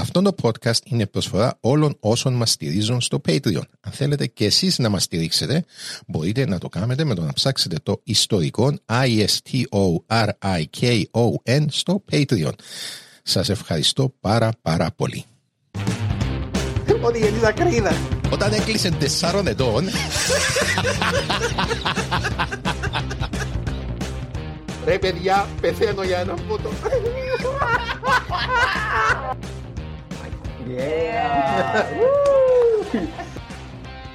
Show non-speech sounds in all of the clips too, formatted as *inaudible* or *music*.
Αυτό το podcast είναι προσφορά όλων όσων μας στηρίζουν στο Patreon. Αν θέλετε και εσείς να μας στηρίξετε, μπορείτε να το κάνετε με το να ψάξετε το ιστορικό I-S-T-O-R-I-K-O-N στο Patreon. Σας ευχαριστώ πάρα πάρα πολύ. Ότι γεννήσα κρίδα. Όταν έκλεισε τεσσάρων ετών, Ρε παιδιά, πεθαίνω για ένα φώτο.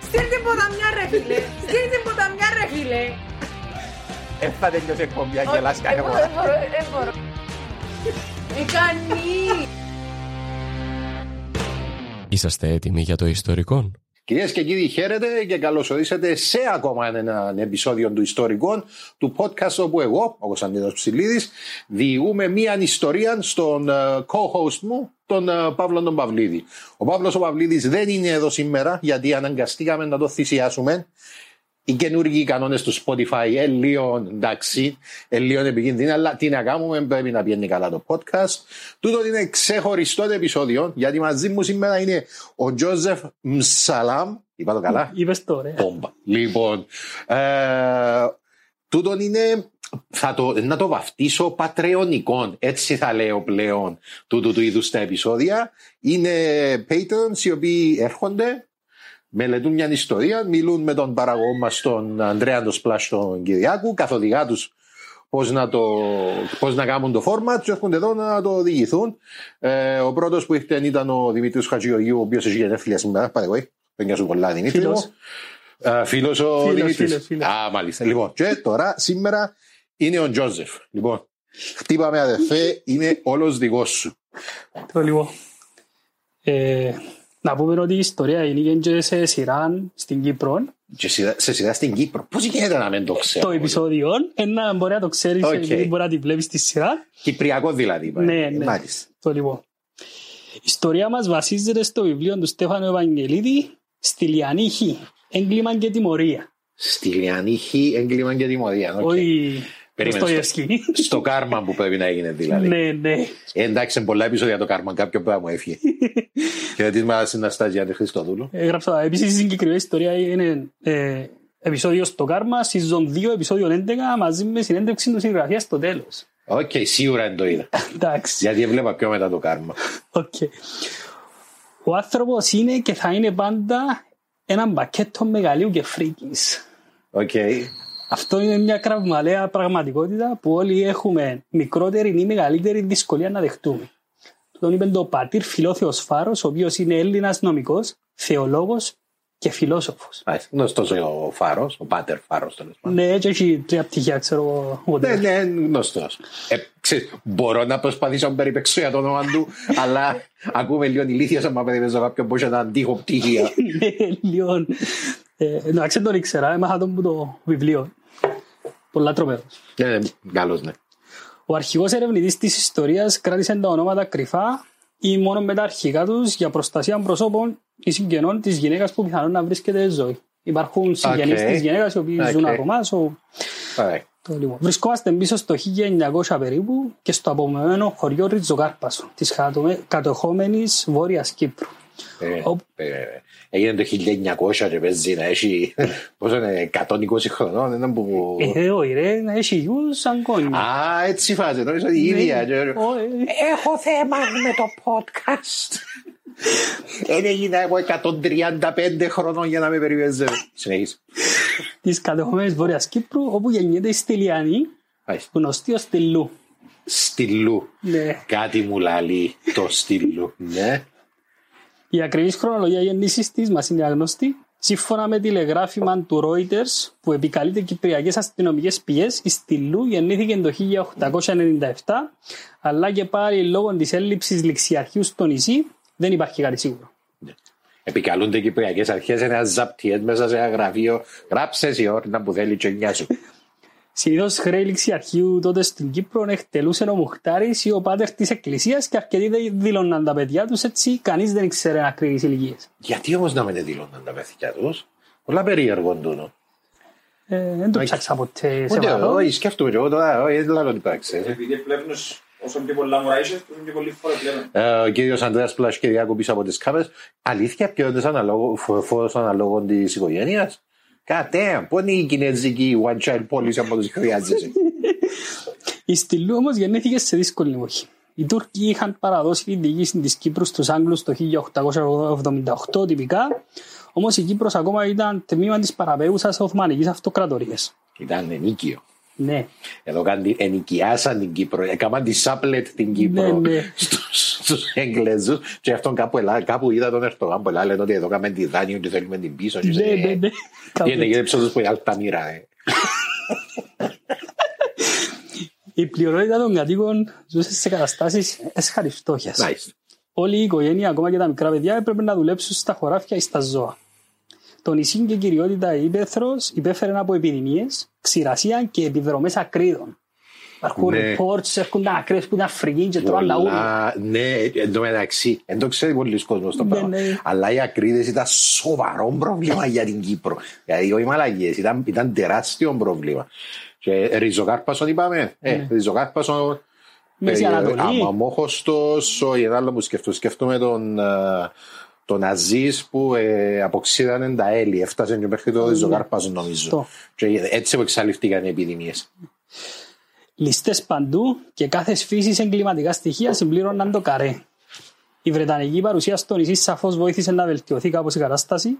Στείλ την ποταμιά ρε φίλε. Στείλ την ποταμιά ρε φίλε. Δεν θα τελειώσει η εκπομπή, αν Όχι, γελάς κάθε δεν μπορώ, φορά. δεν μπορώ, δεν μπορώ. Τι κάνει. Είσαστε έτοιμοι για το ιστορικό; Κυρίες και κύριοι, χαίρετε και καλώς ορίσατε σε ακόμα ένα επεισόδιο του Ιστορικών του podcast όπου εγώ, ο Κωνσταντίνος Ψηλίδης, διηγούμε μία ιστορία στον ε, co-host μου, τον ε, Παύλο τον Παυλίδη. Ο Παύλος ο Παυλίδης δεν είναι εδώ σήμερα γιατί αναγκαστήκαμε να το θυσιάσουμε. Οι καινούργιοι κανόνες του Spotify ε, λίγο εντάξει, ε, λίγο επικίνδυνοι, αλλά τι να κάνουμε, πρέπει να πιένει καλά το podcast. Τούτο είναι ξεχωριστό το επεισόδιο, γιατί μαζί μου σήμερα είναι ο Τζόζεφ Μσαλάμ. Είπα το καλά; Είπες το, ρε. Πόμπα. Λοιπόν, ε, τούτον είναι, θα το, να το βαφτίσω πατρεωνικών. Έτσι θα λέω πλέον τούτου του είδους τα επεισόδια. Είναι patrons οι οποίοι έρχονται, μελετούν μια ιστορία, μιλούν με τον παραγωγό μας τον Ανδρέα τον Σπλάς τον Κυριάκου, καθοδηγά τους πώς να, το, πώς να κάνουν το format και έρχονται εδώ να το οδηγηθούν. Ε, ο πρώτος που ήρθε ήταν ο Δημήτρης Χατζηγεωργίου, ο οποίος έχει γενέθλια σήμερα, by the way. Παιδιά σου πολλά, Δημήτρη μου. Φίλος. Ε, φίλος ο Φίλος, Δημήτρης. φίλος, φίλος. Α, μάλιστα. Λοιπόν, και τώρα, σήμερα είναι ο Τζόζεφ. Λοιπόν, χτύπα με αδερφέ, είναι όλος δικός σου. Το λίγο. Ε, να πούμε ότι η ιστορία είναι και σε σειρά στην Κύπρο. Και σειρά- σε σειρά στην Κύπρο. Πώς γίνεται να μην το ξέρω. Το επεισόδιο, ένα μπορεί να το ξέρεις, Οκ. επειδή μπορεί να τη βλέπεις στη σειρά. Κυπριακό δηλαδή. είπα. Ναι, ναι. Μάλιστα. Το λοιπόν. Η ιστορία μας βασίζεται στο βιβλίο του Στέφανου Ευαγγελίδη «Στυλιανή Χ. Έγκλημα και τιμωρία». Στυλιανή Χ, έγκλημα και τιμωρία. Οκ. Όχι Περίμενε, Ντοστο- γιέφσκι. Στο κάρμα που πρέπει να έγινε δηλαδή. Ναι, ναι. Ε, εντάξει, σε πολλά επεισόδια το κάρμα κάποιο πράγμα μου έφυγε. *laughs* και δεν μα Αναστάζια Χριστόδουλου. Έγραψα. Επίσης η συγκεκριμένη ιστορία είναι ε, επεισόδιο στο Κάρμα, season 2, επεισόδιο 11, μαζί με συνέντευξη του συγγραφέα στο τέλος. Οκ, σίγουρα δεν το είδα. Εντάξει. Γιατί έβλεπα πιο μετά το κάρμα. Οκ. Ο άνθρωπος είναι και θα είναι πάντα ένα πακέτο μεγαλείου και φρίκης. Οκ. Αυτό είναι μια κραυγαλέα πραγματικότητα που όλοι έχουμε μικρότερη ή μεγαλύτερη δυσκολία να δεχτούμε. Τον είπε το πατήρ Φιλόθεος Φάρος, ο οποίος είναι Έλληνας νομικός, θεολόγος και φιλόσοφος. Γνωστός ο Φάρος, ο Πάτερ Φάρος τέλος πάντων. Ναι, έτσι έχει τρία πτυχία, ξέρω εγώ. Ναι, whatever. ναι, γνωστός. Ε, ξέρεις, μπορώ να προσπαθήσω να περιπαίξω για το όνομα του, αλλά ακούμε λίγο ηλίθια άμα περιπαίξω κάποιον που έχει ένα αντίχο πτυχία. *laughs* Ναι, λίγο. Ε, Εντάξει, δεν τον ήξερα, έμαθα τον που το βιβλίο. Πολλά τρομερός. Ναι, ναι, καλός, ναι. Ο αρχηγός ερευνητής της ιστορίας κράτησε τα ονόματα κρυφά ή μόνο με τα αρχικά τους για προστασία προσώπων ή συγγενών της γυναίκας που πιθανόν να βρίσκεται ζωή. Υπάρχουν συγγενείς Οκ. της γυναίκας οι οποίοι Οκ. ζουν από εμάς. ο- Ωραία. το λοιπόν. Βρισκόμαστε πίσω στο 1900 περίπου και στο απομονωμένο χωριό Ριζοκάρπασο της κατομε- κατεχόμενης Βόρειας Κύπρου. Ε, Οπ. ε, Έγινε το 1900 και παίζει να έχει *laughs* πόσο είναι, 120 χρονών. είναι που... Ε, όχι ρε, να έχει γιους σαν κόνια. Α, έτσι φάζε, νομίζω ότι η ίδια. και- Όχι. Έχω θέμα με το podcast. Δεν έγινα εγώ 135 χρονών για να με περιπέζε. Συνεχίζει. Της κατεχόμενης Βόρειας Κύπρου, όπου γεννιέται η Στυλιανή, Μάλιστα. γνωστή ως Στυλού. Στυλού. Ναι. Κάτι μου λαλεί το στυλού. Ναι. Η ακριβής χρονολογία γέννησης της μας είναι αγνωστή. Σύμφωνα με τηλεγράφημα του Reuters που επικαλείται κυπριακές αστυνομικές πηγές, η Στυλού γεννήθηκε το 1897, αλλά και πάλι λόγω της έλλειψης ληξιαρχείου στο νησί δεν υπάρχει κάτι σίγουρο. Επικαλούνται οι Κυπριακές αρχές ένα ζαπτιές μέσα σε ένα γραφείο. Γράψε εσύ ώρα που θέλει και νιά σου. Συνήθως χρέη ληξιαρχείου τότε στην Κύπρο εκτελούσε ο Μουχτάρης ή ο πάτερ της Εκκλησίας και αρκετοί δεν δήλωναν τα παιδιά τους έτσι, κανείς δεν ήξερε ακριβεί ηλικίες. Γιατί όμως να μην δήλωναν τα παιδιά τους; Πολλά περίεργο τούτο. Ε, δεν το ψάξα ποτέ σε Ούτε βαρό. εγώ, σκέφτομαι και εγώ τώρα, όχι, δεν λάβω την πράξη. Επειδή πλέονες όσο πιο πολλά μωρά είσαι, τόσο πιο πολύ φορά πλέον. Ε, Ο κύριος Ανδρέας Πλάς και Διάκο πίσω από τις κάμερες. Αλήθεια ποιότητες αναλόγω, φο- φόρος αναλόγων της οικογένειας; Κατέ, πού είναι η κινέζικη one child policy από τους χρειάζεσαι; Η Στυλού όμως γεννήθηκε σε δύσκολη εποχή. Οι Τούρκοι είχαν παραδώσει την διοίκηση της Κύπρου στους Άγγλους το 1878 τυπικά, όμως η Κύπρος ακόμα ήταν τμήμα της παραπέουσα Οθμανικής Αυτοκρατορίας. Ήταν ενίκιο. Ναι, Εδώ κάνουν ενοικιάσαν την Κύπρο, έκαναν τη Σάπλετ την Κύπρο Ναι, ναι. στους, στους Εγγλέζους και αυτόν κάπου, ελά, κάπου είδα τον Ερτογάν που λένε ότι εδώ κάνουμε τη δάνειο και θέλουμε την πίσω. και ναι, σε- ναι. ναι. Κάπου Είναι έτσι. γύρεψε τους που είναι Αλταμίρα. ε. *laughs* Η πλειονότητα των κατοίκων ζούσε σε καταστάσεις έσχαρης φτώχειας. Nice. Όλη η οικογένεια, ακόμα και τα μικρά παιδιά, έπρεπε να δουλέψουν στα χωράφια ή στα ζώα. Το νησί και κυριότητα υπαίθρο υπέφερε από επιδημίες, ξηρασία και επιδρομές ακρίδων. Υπάρχουν Ναι. reports, έρχονται ακρίδε που είναι Αφρική και τρώνε τα ούλα. Πολλά, ναι, εν τω μεταξύ, δεν το ξέρει πολλοίς κόσμος το Ναι, πράγμα. ναι. Αλλά οι ακρίδες ήταν σοβαρό πρόβλημα για την Κύπρο. Δηλαδή, όχι μαλαγίες, ήταν, ήταν τεράστιο πρόβλημα. Και ριζοκάρπασον είπαμε, ε, ριζοκάρπασον, Ναι. Μέση ε, Ανατολή. αμαμόχωστος, όχι, ένα άλλο που σκεφτώ, σκέφτομαι τον, ε, τον Αζής που ε, αποξίδανε τα έλη, έφτασε και μέχρι το ριζοκάρπασον νομίζω. Ναι. Αυτό. Και έτσι που εξαλειφθήκαν οι επιδημίες. Ληστές παντού και κάθε φύση εγκληματικά στοιχεία συμπλήρωναν το καρέ. Η Βρετανική παρουσία στο νησί σαφώς βοήθησε να βελτιωθεί κάπως η κατάσταση,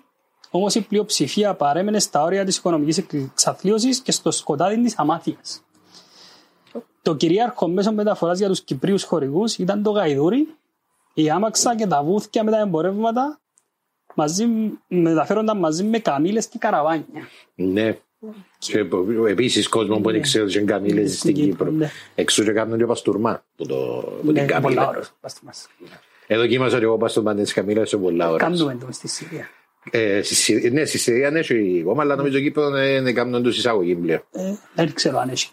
όμως η πλειοψηφία παρέμενε στα όρια της οικονομικής εξαθλίωσης και στο σκοτάδι της αμάθειας. Το κυρίαρχο μέσο μεταφοράς για τους Κυπρίους χορηγούς ήταν το γαϊδούρι, η άμαξα και τα βούθια με τα εμπορεύματα μαζί, μεταφέρονταν μαζί με καμίλε και καραβάνια. Ναι. Και επίση κόσμο που δεν ξέρει ότι είναι καμίλε στην Στην Κύπρο, Κύπρο. ναι. Εξού και κάνουν και παστούρμα που, το, που Ναι, την πολλά καμίλα. ωραία. Πάστε μας. Εδώ κοίμασα και εγώ παστούρμα τη καμίλα σε πολλά ώρα. Κάνουμε το στη Συρία. Ε, στη Συρία- ναι, στη Συρία ναι, έχει κόμμα, αλλά νομίζω Κύπρο δεν δεν κάνουν του εισαγωγή πλέον. Ε, δεν ξέρω αν έχει.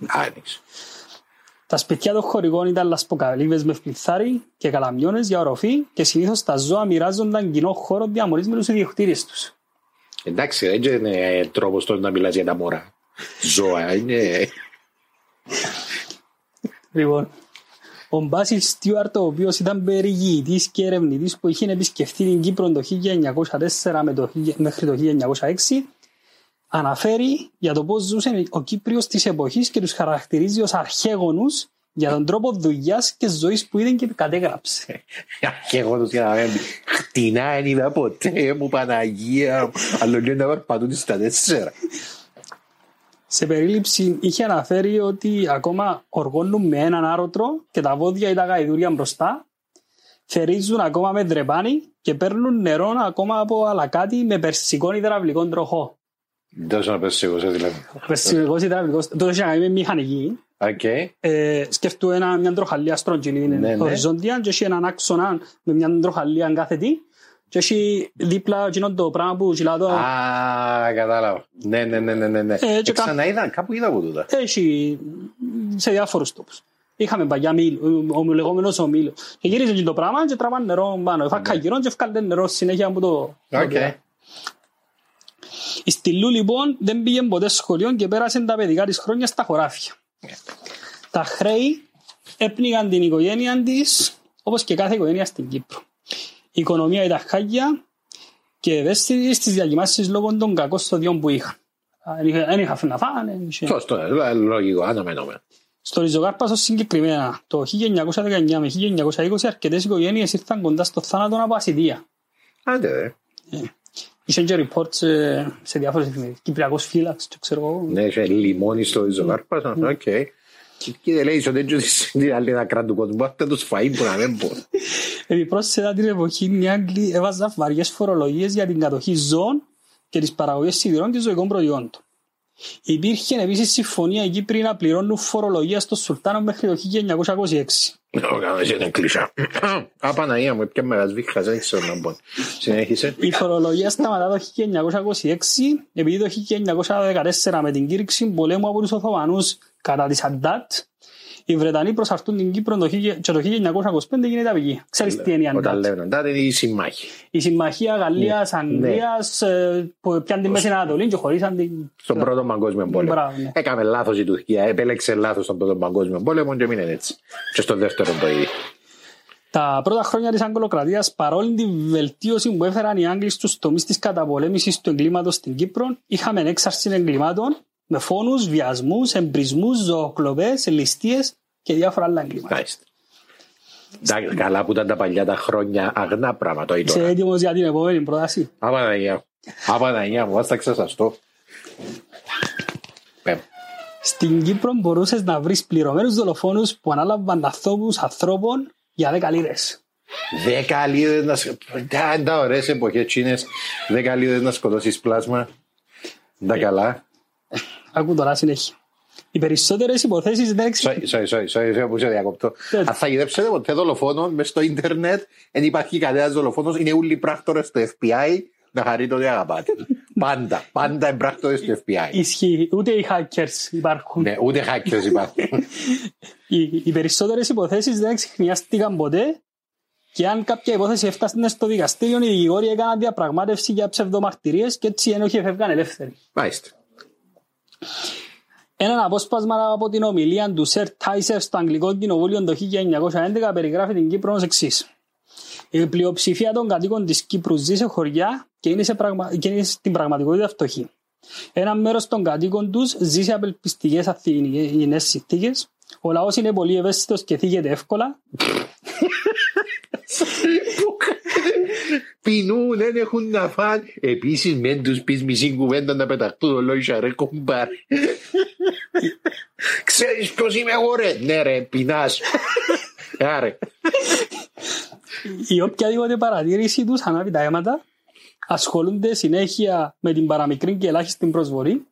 Άνοιξε. Τα σπιτιά των χορηγών ήταν λασποκαλύβες με φλιθάρι και καλαμιώνες για οροφή και συνήθως τα ζώα μοιράζονταν κοινό χώρο διαμονής με τους ιδιοκτήτες τους. Εντάξει, δεν είναι τρόπος τώρα να μιλάς για τα μωρά. Ζώα, είναι. Λοιπόν, ο Μπάσιλ Στιούαρτ, ο οποίος ήταν περιηγητής και ερευνητής που είχε επισκεφθεί την Κύπρο το 1904 με το, χίλια- μέχρι το 1906, αναφέρει για το πώς ζούσε ο Κύπριος της εποχής και τους χαρακτηρίζει ως αρχαίγονους για τον τρόπο δουλειάς και ζωής που είδε και κατέγραψε. Και εγώ του για να μην χτινά δεν είδα ποτέ μου Παναγία μου. Αλλά λέει να περπατούν στα τέσσερα. Σε περίληψη είχε αναφέρει ότι ακόμα οργώνουν με έναν άρωτρο και τα βόδια ή τα γαϊδούρια μπροστά, θερίζουν ακόμα με δρεπάνι και παίρνουν νερό ακόμα από αλακάτι με περσικών υδραυλικών τροχό. Τόσο να πες εγώ σε δηλαδή. Περσικός υδραυλικός, τώρα είχε να κάνει με μηχανική. Οκ. Ε, σκέφτου ένα, μια τροχαλία στρογγυλή, είναι Ναι, ναι. οριζόντια και έχει έναν άξονα με μια τροχαλία κάθετη και έχει δίπλα εκείνο το πράγμα που κυλά το... Α, κατάλαβα. Ναι, ναι, ναι, ναι, ναι. ναι. Ε, και Ε, Ξαναείδα, κάπου είδα από τούτα. Έχει σε διάφορους τόπους. Είχαμε παλιά μύλο, ο λεγόμενος ο μύλος. Και γύριζε και το πράγμα και τραβάνε νερό πάνω. Φάκα γύρω και έφκαλε νερό συνέχεια από το... Ναι. Οκ. Η Στυλού λοιπόν δεν πήγε ποτέ σχολείο και πέρασε τα παιδικά της χρόνια στα χωράφια. Τα χρέη έπνιγαν την οικογένεια της όπως και κάθε οικογένεια στην Κύπρο. η οικονομία ήταν χάλια και ευαίσθητη στις διακυμάνσεις λόγω των κακών σοδειών που είχαν. Δεν είχα- Δεν είχα να φάνε. δεν είχε- Σωστό, ε, λογικό, αναμενόμενο. Στο Ριζογάρπασο συγκεκριμένα, το 1919 με 1920 αρκετές οικογένειες ήρθαν κοντά στο θάνατο από ασιτία. Άντε, ρε. Είχε και reports ε, σε διάφορες εφημερίδες. Κυπριακός φύλαξ, το ξέρω εγώ. Ναι, είχε λιμόν στο Ριζογάρπα. Οκ. Και λέει ότι δεν στην άλλη άκρα του κόσμου, πάτε τους φαΐν που να μην πω. *laughs* Επιπρόσθετα την εποχή οι Άγγλοι έβαζαν βαριές φορολογίες για την κατοχή ζώων και τις παραγωγές σιτηρών και ζωικών προϊόντων. Υπήρχε επίσης συμφωνία οι Κύπριοι να πληρώνουν φορολογία στο Σουλτάνο μέχρι το 1926. Ο κάνος είναι κλεισά. Α, Παναγία μου, πια με βήχας, δεν ξέρω να πω. Συνέχισε. Η φορολογία σταματά το 1926 επειδή το 1914 με την κήρυξη πολέμου από τους Οθωμανούς κατά της Αντάτ οι Βρετανοί προσαρτούν την Κύπρο το χι- και το 1925 γίνεται απικία. Ξέρεις τι είναι η Όταν Αντάτ. λένε Αντάτ είναι η συμμάχη. Η συμμαχία Γαλλίας-Αγγλίας ε, που πιάνει τη Μέση Ανατολή και χωρίσαν την... Στον πρώτο παγκόσμιο πόλεμο. Μπράβο, ναι. Έκαμε λάθος η Τουρκία, επέλεξε λάθος στον πρώτο παγκόσμιο πόλεμο και μείνε έτσι. Και στον δεύτερο το ίδιο. Τα πρώτα χρόνια της Αγγλοκρατίας, παρόλη τη βελτίωση που έφεραν οι Άγγλοι στους τομείς της καταπολέμησης του εγκλήματος στην Κύπρο, είχαμε έξαρση εγκλημάτων με φόνους, βιασμούς, εμπρισμούς, ζωοκλοπές, ληστείες και διάφορα άλλα εγκλήματα. Μάλιστα. Εντάξει, Καλά που ήταν τα παλιά τα χρόνια αγνά πράγματα. όχι Είσαι τώρα. έτοιμος για την επόμενη πρόταση; Απαναγία. Απαναγία μου, ας τα ξεσαστώ. Πέμ. Στην Κύπρο μπορούσες να βρεις πληρωμένους δολοφόνους που ανάλαβαν αθώπους ανθρώπων για 10 λίρες. Δέκα λίδες να σκοτώσεις. Τα τα ωραίες εποχές τσίνες. Δέκα λίδες να σκοτώσεις πλάσμα. Τα καλά. Άκου τώρα συνέχεια. Οι περισσότερες υποθέσεις δεν εξ... Sorry, sorry, sorry, sorry, που σε διακόπτω. Ναι. Αν θα γυρέψετε ποτέ δολοφόνο μες στο ίντερνετ, δεν υπάρχει κανένας δολοφόνος, είναι όλοι οι πράκτορες του FBI να χαρείτε ότι αγαπάτε. Πάντα, πάντα οι πράκτορες του FBI. Ισχύει. Ούτε οι hackers υπάρχουν. Ναι, ούτε hackers υπάρχουν. *laughs* Οι, οι περισσότερες υποθέσεις δεν εξηχνιάστηκαν ποτέ και αν κάποια υπόθεση έφτασε στο δικαστήριο, οι δικηγόροι έκαναν διαπραγμάτευση για ψευδομαρτυρίες και έτσι οι ένοχοι εφεύγαν ελεύθεροι. Μάλιστα. Ένα απόσπασμα από την ομιλία του Σερ Τάισερ στο Αγγλικό Κοινοβούλιο το 1911 περιγράφει την Κύπρος ως εξής. Η πλειοψηφία των κατοίκων της Κύπρου ζει σε χωριά και είναι, σε πραγμα... και είναι στην πραγματικότητα φτωχή. Ένα μέρος των κατοίκων τους ζει σε απελπιστικές αθηνικές συνθήκες. Ο λαός είναι πολύ ευαίσθητος και θίγεται εύκολα. *laughs* Πεινούν, δεν έχουν να φάνε. Επίσης μεν τους πεις μισή κουβέντα να πεταχτούν ολόγια ρε κομπάρε. *laughs* Ξέρεις ποιος είμαι εγώ ρε; Ναι ρε, πεινάς. Άρε. Η οποιαδήποτε παρατήρηση τους ανάβει τα αίματα. Ασχολούνται συνέχεια με την παραμικρή και ελάχιστη προσβολή.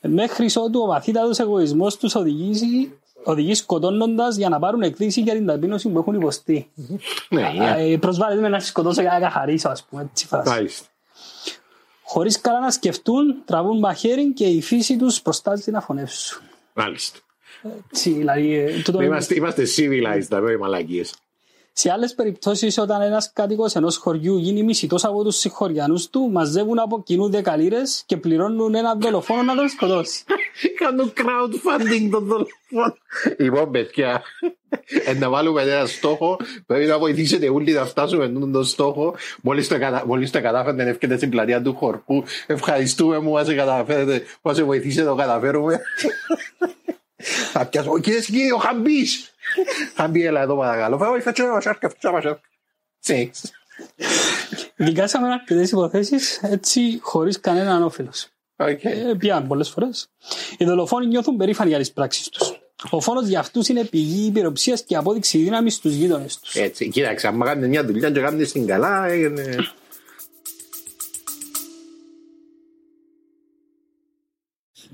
Μέχρι ότου ο βαθύτατος εγωισμός τους οδηγήσει, οδηγείς σκοτώνοντας για να πάρουν εκδίκηση για την ταπείνωση που έχουν υποστεί. Ναι, ναι. Ε, Προσβάλλεται με να σε σκοτώσω για να καθαρίσω, ας πούμε. Έτσι φάση. Μάλιστα. Χωρίς καλά να σκεφτούν, τραβούν μαχαίρι και η φύση τους προστάζει να φωνεύσουν. Μάλιστα. Έτσι, δηλαδή, ε, τούτο είναι- Είμαστε, είμαστε civilized, τα οι μαλακίες. Σε άλλες περιπτώσεις, όταν ένας κάτοικος ενός χωριού γίνει μισητός από τους συγχωριανούς του, μαζεύουν από κοινού δεκαλύρε και πληρώνουν έναν δολοφόνο να τον σκοτώσει. *laughs* Κάνουν crowdfunding τον δολοφόνο. Λοιπόν, παιδιά, ε, να βάλουμε ένα στόχο, πρέπει να βοηθήσετε όλοι να φτάσουμε αυτόν τον στόχο. Μόλις το, κατα... Μόλις το κατάφερετε να ευκαιρία στην πλατεία του χορκού, ευχαριστούμε που μας καταφέρετε, που μας βοηθήσετε να το καταφέρουμε. *laughs* Θα πιάσω, ο κύριε κύριε, ο Χαμπής. Χαμπή, έλα εδώ παρακαλώ. Φάω, θα τσιώ, σάρκα, τσάμα, σάρκα. Τσέξ. Δικάσαμε αρκετέ υποθέσεις έτσι χωρίς κανέναν όφελο. Οκ. Ε, πιάνουν πολλές φορές. Οι δολοφόνοι νιώθουν περήφανοι για τις πράξεις τους. Ο φόνος για αυτούς είναι πηγή υπεροψίας και απόδειξη δύναμης στους γείτονες τους. Έτσι, κοίταξε, άμα κάνετε μια δουλειά και κάνετε στην καλά, έγινε...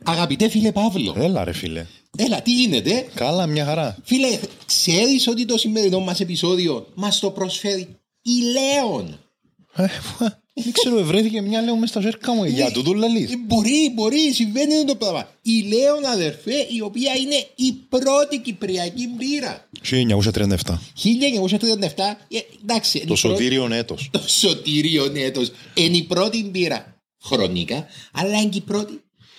Αγαπητέ φίλε Παύλο, Έλα ρε φίλε. Έλα τι γίνεται; Καλά, μια χαρά. Φίλε, ξέρεις ότι το σημερινό μας επεισόδιο μας το προσφέρει η Λέων; Ε, Δεν ξέρω, ευρέθηκε μια λέω μες στα ζέρκα μου. Για τούτο λαλείς. Ε, Μπορεί, μπορεί, συμβαίνει το πράγμα. Η Λέων αδερφέ, η οποία είναι η πρώτη κυπριακή μπύρα. 1937. 1937, ε, εντάξει. είναι Το η πρώτη- σωτήριον έτος. Το σωτήριο έτος. Είναι η πρώτη μπύρα χρονικά, αλλά είναι και η πρώτη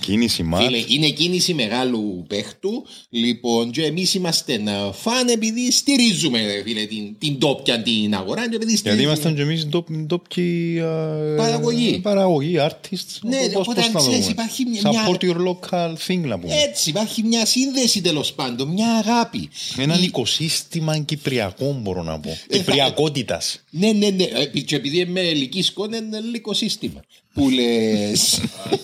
Κίνηση ματ. Φίλε, είναι κίνηση μεγάλου παίχτου. Λοιπόν, και εμείς είμαστε ε, φαν επειδή στηρίζουμε ρε, φίλε, την, την ντόπια την αγορά. Και επειδή Γιατί στηρίζουμε. ήμασταν και εμείς ντόπιοι ε, Παραγωγή. Παραγωγή, artists. Ναι, Πώς- οπότε πώς να το ξέρεις, πούμε. υπάρχει μια- Support your local thing να πούμε. Έτσι, υπάρχει μια σύνδεση τέλος πάντων, μια αγάπη. Έναν Η- οικοσύστημα κυπριακό μπορώ να πω. Ε, θα- Κυπριακότητας. Ναι, ναι, ναι. Ε, Και επειδή είμαι ελική σκόνη, είναι ελληνικό σύστημα. Που λες. *laughs*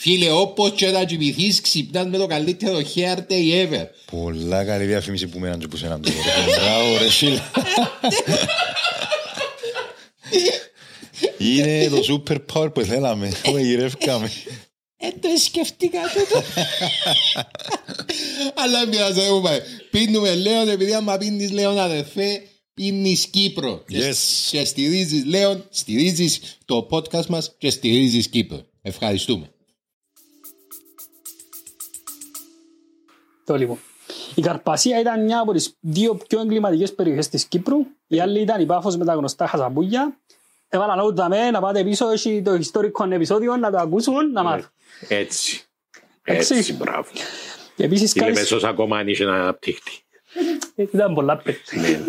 Φίλε, όπως και να κοιμηθείς, ξυπνάς με το καλύτερο hair day ever. Πολλά καλή διαφήμιση που μέναν και που σέναν το Μπράβο ρε φίλε. Είναι το super power που θέλαμε. Το γυρεύκαμε. Ε, το σκεφτήκα τούτο. Αλλά μια ζεούμε. Πίνουμε Λέον, επειδή άμα πίνεις Λέον αδερφέ, πίνεις Κύπρο. Και- Yes. Και στηρίζεις Λέον, στηρίζεις το podcast μας και στηρίζεις Κύπρο. Ευχαριστούμε. Το λοιπόν. Η Καρπασία ήταν μια από τις δύο πιο εγκληματικές περιοχές της Κύπρου. Η άλλη ήταν η Πάφος με τα γνωστά χαζαμπούγια. Έβαλα νόου δαμέ, να πάτε πίσω, έχει το ιστορικό επεισόδιο, να το ακούσουν, να μάθουν. Έτσι. Έτσι. Έτσι, μπράβο. Και επίσης Είναι κάτι... μέσος ακόμα αν είχε ένα αναπτύχτη. Ήταν πολλά παιδιά.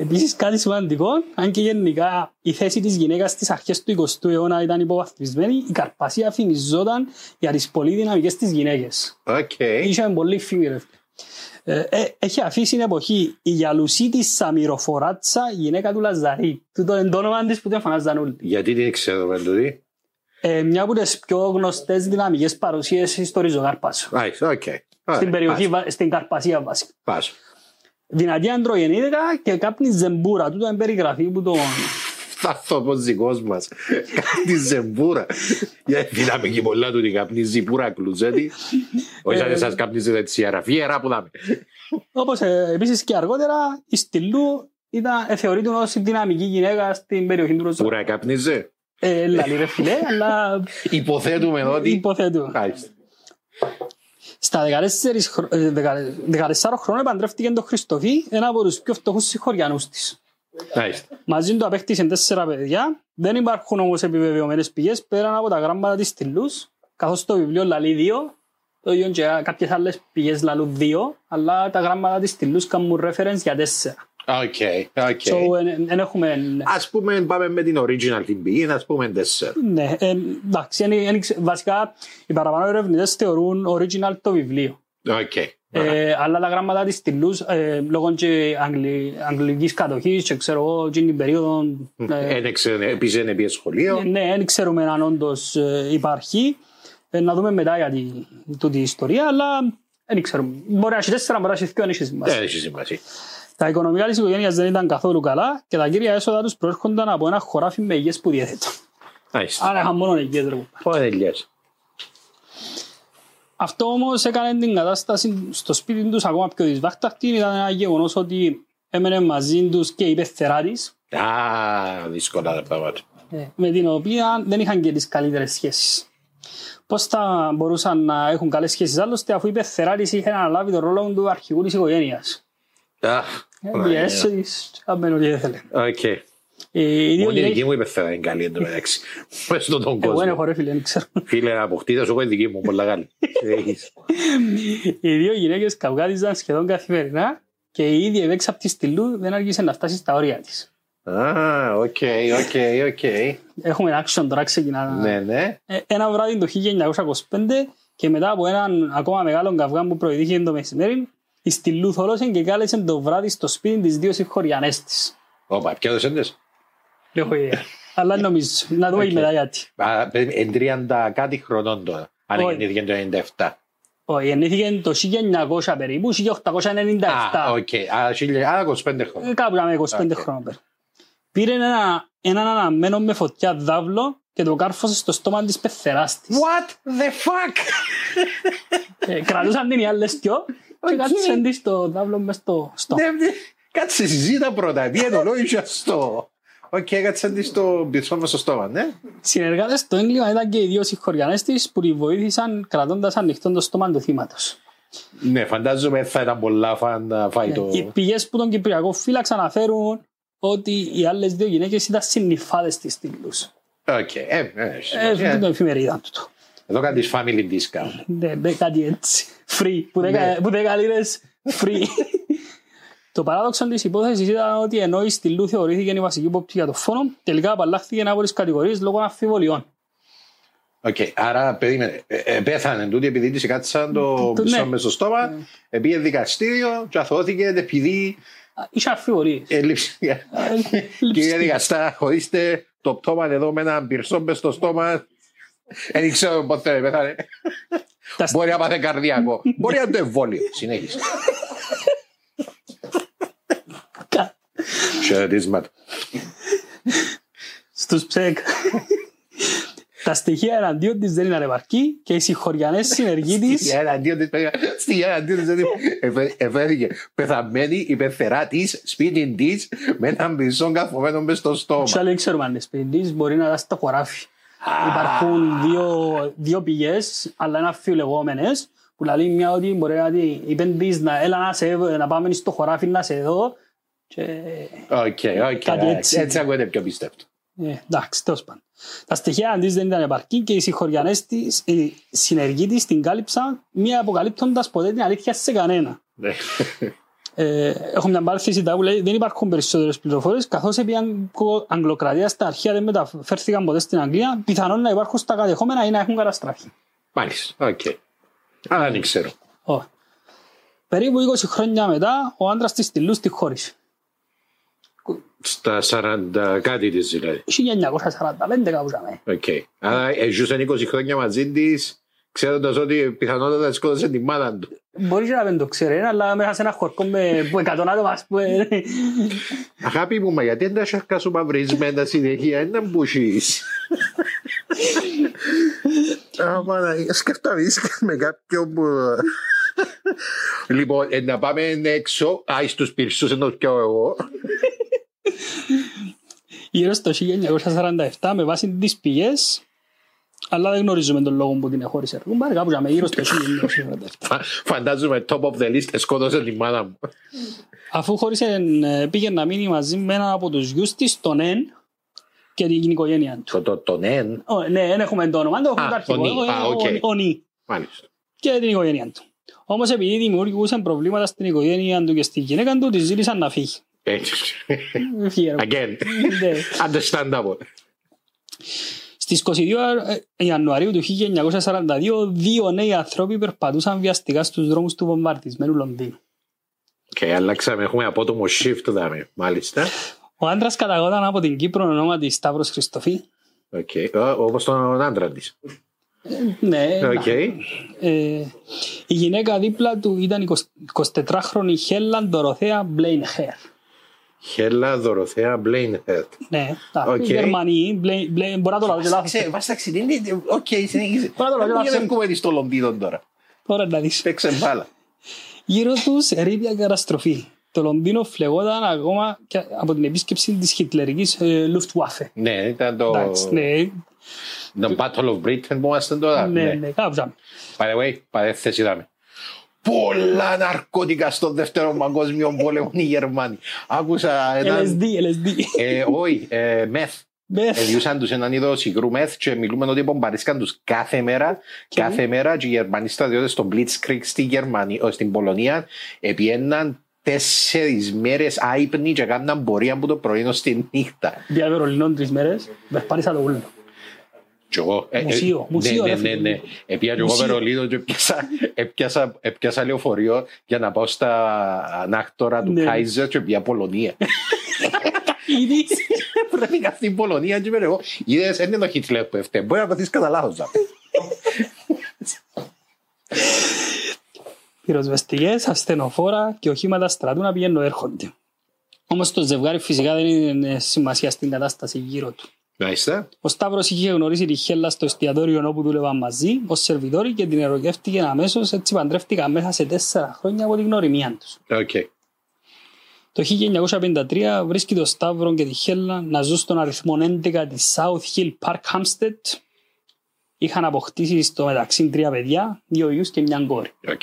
Επίσης κάτι σημαντικό, αν και γενικά η θέση της γυναίκας στις αρχές του 20ου αιώνα ήταν υποβαθμισμένη, η Καρπασία φημιζόταν για τις πολύ δυναμικές της γυναίκες. Οκ. Είχε πολύ φήμη ρε. Ε, ε, έχει αφήσει την εποχή η Γιαλουσίτη Σαμιροφοράτσα, η γυναίκα του Λαζαρή. Τούτο είναι το όνομα της που την φανάζαν όλοι. Γιατί την ξέρουμε τούτη; Ε, μια από τις πιο γνωστές δυναμικές παρουσίες στο Ριζογάρπασο. Μάλιστα, οκ. Ωραία, Στην περιοχή, πας, βα- στην Καρπασία βασικά. Πας. Δυνατή αντρογεννήτικα και κάπνη ζεμπούρα. Τούτο είναι περιγραφή που τον... Θα το πω δικός μας. Κάτι ζεμπούρα. Για Φυλάμε και πολλά του την καπνίζει πουρα κλουζέτη. Όχι σαν εσάς καπνίζετε τη σιαραφιέρα που δάμε. Όπως ε, επίσης και αργότερα η Στυλού ήταν, ε, θεωρείται ως η δυναμική γυναίκα στην περιοχή του Ριζογάρπασο. Πουρα καπνίζε. Ε, λαλή ρε φίλε, αλλά Υποθέτουμε ότι... υποθέτω. Μάλιστα. Στα 14, χρο- ε, δεκα- 14 χρόνια παντρεύτηκε τον Χριστοφή, ένα από τους πιο φτωχούς συγχωριανούς της. Μάλιστα. Μαζί του απέκτησε τέσσερα παιδιά. Δεν υπάρχουν όμως επιβεβαιωμένες πηγές πέραν από τα γράμματα της στυλούς, καθώς το βιβλίο λαλεί δύο, το ίδιο και κάποιες άλλες πηγές λαλούν δύο, αλλά τα γράμματα της στυλούς κάνουν reference για τέσσερα. Οκ, οκ. So, δεν έχουμε... Ας πούμε πάμε με την original την πηγή, ας πούμε τέσσερα. Ναι, ε, εντάξει, εν- εν- βασικά οι παραπάνω ερευνητές θεωρούν original το βιβλίο. Οκ. Ε, αλλά τα γράμματα της στυλούς, ε, λόγω και αγγλι, αγγλικής κατοχής και ξέρω εγώ, και την περίοδο, ε, Ένεξε, επίσης εν επήγε σχολείο. ναι, δεν ξέρουμε αν όντως ε, υπάρχει. Ε, να δούμε μετά για τη, τούτη η ιστορία, αλλά δεν ξέρουμε. Μπορεί να έχει τέσσερα, μπορεί να έχει δύο, δεν έχει σημασία. Δεν έχει σημασία. Τα οικονομικά της οικογένειας δεν ήταν καθόλου καλά και τα κύρια έσοδα τους προέρχονταν από ένα χωράφι με υγιές που διέθετο. Μάλιστα. Άρα είχαν μόνο υγιές ρε. Πότε τελειώσει. Αυτό όμως έκανε την κατάσταση στο σπίτι τους ακόμα πιο δυσβάχτακτη. Ήταν ένα γεγονός ότι έμενε μαζί τους και η πεθερά της, Α, δύσκολα τα πράγματα. με την οποία δεν είχαν και τις καλύτερες σχέσεις. Πώς θα μπορούσαν να έχουν καλές σχέσεις άλλωστε αφού η πεθερά της είχε αναλάβει τον ρόλο του αρχηγού της οικογένειας. Α, Πιέσαι της, άμπαινε ό,τι ήθελε. Οκ. Ε, Οι δύο Μόνο η δική γυναίκες... μου είπε θα είναι καλή εν τω μεταξύ. Πες στον τον Εγώ είναι κόσμο. χωρέ φίλε, δεν ξέρω. Φίλε, αποκτήτα σου εγώ η δική μου, πολλά καλή. Έχεις. Οι δύο γυναίκες καυγάδιζαν σχεδόν καθημερινά και η ίδια η δέξα από τη Στυλλού δεν άργησε να φτάσει στα όρια της. Α, οκ, OK, OK. Έχουμε action τώρα ξεκινά. Ναι, ναι. Ε, Ένα βράδυ το 1925 και μετά από έναν ακόμα μεγάλο καυγά που προηγήθηκε το μεσημέρι, η Στυλλού θόλωσε και κάλεσε το βράδυ στο σπίτι της δύο συγχωριανές της. Όπα, ποια δες έντες. Δεν έχω ιδέα. Αλλά νομίζω. Να δούμε Οκ. μετά γιατί. Α, παιδί, Εν 30 κάτι χρονών τώρα. Αν Όχι. γεννήθηκε το 97. Όχι, γεννήθηκε το 1900 περίπου, 1897. Α, οκ. Α, χίλια- α, 25 χρόνια. Ε, Κάπου δαμέ 25 Οκ. χρόνια πέρα. Πήρε ένα, έναν αναμμένο με φωτιά δαυλό και το κάρφωσε στο στόμα της πεθεράς της. What the fuck! Ε, Κρατούσαν την οι άλλες δυο και Οκ. κάτσε της το δαυλό μες στο στόμα. Ναι, ναι. Κάτσε συζήτα πρώτα. Τι εννοείς αυτό; Οκ, κάτσε τη στο πισό μας στο στόμα, ναι. Συνεργάτες στο έγκλημα ήταν και οι δύο συγχωριανές της που τη βοήθησαν κρατώντας ανοιχτό το στόμα του θύματος. Ναι, φαντάζομαι θα ήταν πολλά fun να φάει το... Οι πηγές που τον Κυπριακό Φύλαξ αναφέρουν ότι οι άλλες δύο γυναίκες ήταν συννυφάδες της Στυλλούς. Οκ, ε, ε, Ε, ε, την εφημερίδα του. το. Εδώ κάνεις family discount. Ναι, ναι, κάτι έτσι. Free. Που δέκα, που δέκα λίρες free. *laughs* Το παράδοξο της υπόθεσης ήταν ότι ενώ η Στυλλού θεωρήθηκε η βασική υπόπτη για το φόνο, τελικά απαλλάχθηκε από τις κατηγορίες λόγω αμφιβολιών. Οκ, άρα περίμενε. Ε, ε, πέθανε τούτη επειδή της κάτσαν το Το- πισό ναι. μες στο στόμα, πήγε δικαστήριο και αθωώθηκε επειδή Α, Είχε αμφιβολίες. έλειψε. *laughs* Κύριε δικαστά, χωρίστε το πτώμα εδώ με ένα πυρσό μες στο στόμα. Δεν ξέρω πότε θα πέθανε. Τα- Μπορεί να πάθει καρδιακό. Μπορεί να είναι το εμβόλιο. Συνέχισε. Κα- Χαιρετίσματα. Στους ψεκ. Τα στοιχεία εναντίον της δεν είναι ανεπαρκή και οι συγχωριανές συνεργοί της Στη εναντίον της, παιδιά, στη εναντίον της, δηλαδή, εφέ- εφέθηκε πεθαμένη η πεθερά της, σπίτι της, με έναν πισό καθομένο μες στο στόμα. και άλλοι ξέρουμε αν είναι σπίτι της, μπορεί να ήταν στο χωράφι. Υπάρχουν δύο, δύο πηγές, αλλά είναι αφιλεγόμενες, που λέει μια ότι μπορεί να τη είπεν της να έλα να, σε, να πάμε στο χωράφι να σε δω και OK, OK, Κάτι έτσι. έτσι ακούγεται πιο πιστεύτο. Ε, εντάξει, τέλος πάντων. Τα στοιχεία αντί δεν ήταν επαρκή και οι συγχωριανές της, οι συνεργοί της την κάλυψαν, μη αποκαλύπτοντας ποτέ την αλήθεια σε κανένα. Ναι. Ε, έχω μια παράθεση που λέει δεν υπάρχουν περισσότερες πληροφορίες καθώς επί Αγγλο- Αγγλοκρατία στα αρχεία δεν μεταφέρθηκαν ποτέ στην Αγγλία πιθανόν να υπάρχουν στα κατεχόμενα ή να έχουν καταστραφεί. Μάλιστα, οκ. Αλλά δεν ξέρω. Ω. Περίπου 20 χρόνια μετά ο άντρας της η Στυλλού τη χώρισε. Στα 40 κάτι της δηλαδή. 1945 κάπου δαμέ. Οκ. Άρα ε, ζούσαν 20 χρόνια μαζί της, ξέροντας ότι πιθανότατα σκότωσε τη μάνα του. Μπορεί και να δεν το ξέρει, αλλά μέσα σε ένα χωρκό με που 100 άτομα ας πούμε. Αγάπη μου, μα γιατί δεν τα σαρκά σου μαυρισμένα συνεχεία, είναι να μπούσεις. Άμα σκεφτόμαι με κάποιον που... Λοιπόν, ε, να πάμε έξω, άι στους πυρσούς ενώ πιω εγώ. Γύρω στο 1947 με βάση τις πηγές αλλά δεν γνωρίζουμε τον λόγο που την εχώρισε. Ρούμπαρ κάπου ζαμε γύρω στο 1947. Φα- Φαντάζομαι top of the list, σκότωσε τη μάνα μου. Αφού χώρισε ε, πήγε να μείνει μαζί με έναν από τους γιους της, τον Εν και την οικογένεια του. Το, το, τον εν, Ω, Ναι, δεν έχουμε το όνομα, το έχουμε Α, το αρχικό. ο Νι. Εγώ, Α, ο- οκ. ο Νι. μάλιστα. και την οικογένεια του. Όμως επειδή δημιουργούσαν προβλήματα στην οικογένεια του και στη γυναίκα του, της ζήτησαν να φύγει. Ε, Φύγε, ρε. Again, Ναι. understandable. Στις 22 Ιανουαρίου του 1942, δύο νέοι άνθρωποι περπατούσαν βιαστικά στους δρόμους του βομβαρδισμένου Λονδίνου. Και αλλάξαμε, έχουμε απότομο shift δαμέ, μάλιστα. Ο άντρας καταγόταν από την Κύπρο ονόματι Σταύρος Χριστοφή. Okay. Όπως τον άντρα της. Ναι, Οκ. ε, η γυναίκα δίπλα του ήταν η 24χρονη Χέλλαν Δωροθέα Μπλέινχερ. Χέλα Δωροθέα Μπλέινχερτ. Ναι, τα Οκ. Γερμανοί, Μπλέιν- Μπλέιν- μπορώ να το λέω και λάθος. Ξέρε, βάσταξη, δεν είναι... Οκ, συνέχισε. Τώρα το λέω, Γιατί δεν λάθος. πούμε στο Λονδίνο τώρα. Τώρα να δεις. Παίξε μπάλα. Γύρω τους ερήπια καταστροφή. Το Λονδίνο φλεγόταν ακόμα και από την επίσκεψη της χιτλερικής ε, Luftwaffe. Ναι, ήταν το... Εντάξει, ναι, Το Battle of Britain που είμαστε τώρα. ναι, ναι, κάπου ζάμε. By the way, παρέθεση είδαμε. Πολλά ναρκωτικά στον δεύτερο παγκόσμιο πόλεμο οι Γερμανοί. Άκουσα έναν... LSD, LSD. Ε, όχι, ε, μεθ. Μεθ. Εδιούσαν τους έναν είδο υγρού μεθ και μιλούμε ότι μπομπαρίσκαν τους κάθε μέρα. Και- Κάθε μέρα και οι Γερμανοί στρατιώτες στο Blitzkrieg στη Γερμανία, ε, στην Πολωνία επιέναν τέσσερις μέρες άϊπνοι και κάναν πορεία από το πρωί ως τη νύχτα. Δια Βερολινών τρεις μέρες, περπάτησα το ούλο. Και εγώ, ε, ε, Μουσείο, μουσείο, ναι, ρε ναι, ναι, φίλε. ναι. Επία και εγώ Μουσείο. Βερολίνο και έπιασα, έπιασα, έπιασα λεωφορείο για να πάω στα ανάκτορα του Ναι. Κάιζερ και πια Πολωνία. Είδης. Πρέπει να στην Πολωνία και είμαι εγώ. Είδες, δεν είναι το Χίτλερ που έφταιγε. Μπορεί να παθείς κατά λάθος. να πει. Πυροσβεστικές, ασθενοφόρα και οχήματα στρατού να πηγαίνουν έρχονται. Όμως το ζευγάρι φυσικά δεν έδινε σημασία στην κατάσταση γύρω του. Μάλιστα. Ο Σταύρος είχε γνωρίσει τη Χέλα στο εστιατόριο όπου δούλευαν μαζί ως σερβιτόροι και την ερωτεύτηκε αμέσως έτσι παντρεύτηκαν μέσα σε τέσσερα χρόνια από την γνωριμία τους. Οκ. Το 1953 βρίσκει τον Σταύρο και τη Χέλα να ζουν στον αριθμό 11 της South Hill Park Hampstead. Είχαν αποκτήσει στο μεταξύ τρία παιδιά, δύο γιους και μια κόρη. Οκ.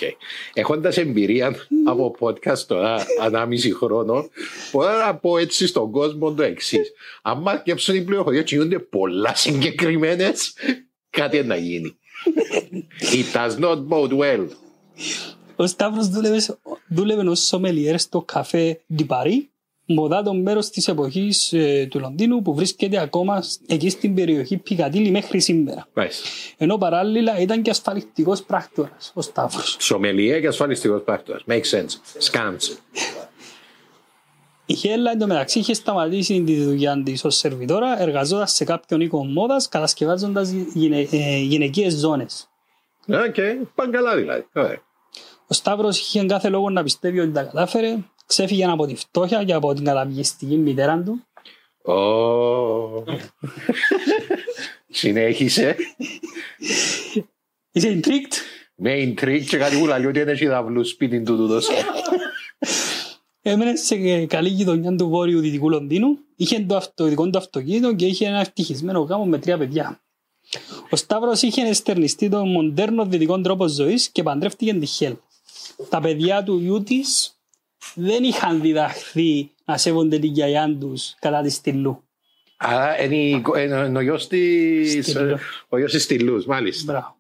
Έχοντας εμπειρία από podcast τώρα, ενάμιση χρόνο, μπορώ να πω έτσι στον κόσμο το εξής. Αν αρκέψουν οι πληροφορίες και γίνονται πολλά συγκεκριμένες, κάτι να γίνει. It does not bode well. Ο Σταύρος δούλευε, δούλευε ως σομελιέρ στο Café de Paris, μοδάτο μέρος της εποχής ε, του Λονδίνου που βρίσκεται ακόμα εκεί στην περιοχή Πικαντίλι μέχρι σήμερα. Μάλιστα. Ενώ παράλληλα ήταν και ασφαλιστικός πράκτορας ο Σταύρος. Σομελιέ και ασφαλιστικός πράκτορας. Makes sense. Scams. Η Χέλα εντωμεταξύ είχε σταματήσει τη δουλειά της ως σερβιτόρα, εργαζόταν σε κάποιον οίκο μόδας, κατασκευάζοντας γυναι, ε, γυναικείες ζώνες. Οκ. Πάνε καλά δηλαδή. Ωραία. Ο Σταύρος είχε κάθε λόγο να πιστεύει ότι τα κατάφερε, ξέφυγε από τη φτώχεια και από την καταπιεστική μητέρα του. Ω. Συνέχισε. Είσαι intrigued; Με intrigue και κάτι που λέει ότι είναι χειδαβλού σπίτι του τούτος. Έμενε σε καλή γειτονιά του βόρειου δυτικού Λονδίνου, είχε το αυτο, δικό του αυτοκίνητο και είχε ένα ευτυχισμένο γάμο με τρία παιδιά. Ο Σταύρος είχε εστερνιστεί τον μοντέρνο δυτικό τρόπο ζωής και παντρεύτηκε τη Χέλ. Τα παιδιά του γιού της δεν είχαν διδαχθεί να σέβονται την γιαγιά τους κατά της στυλού. Άρα είναι η- είναι ο γιος της... Στυλού. Ο γιος της Στυλούς, μάλιστα. Μπράβο.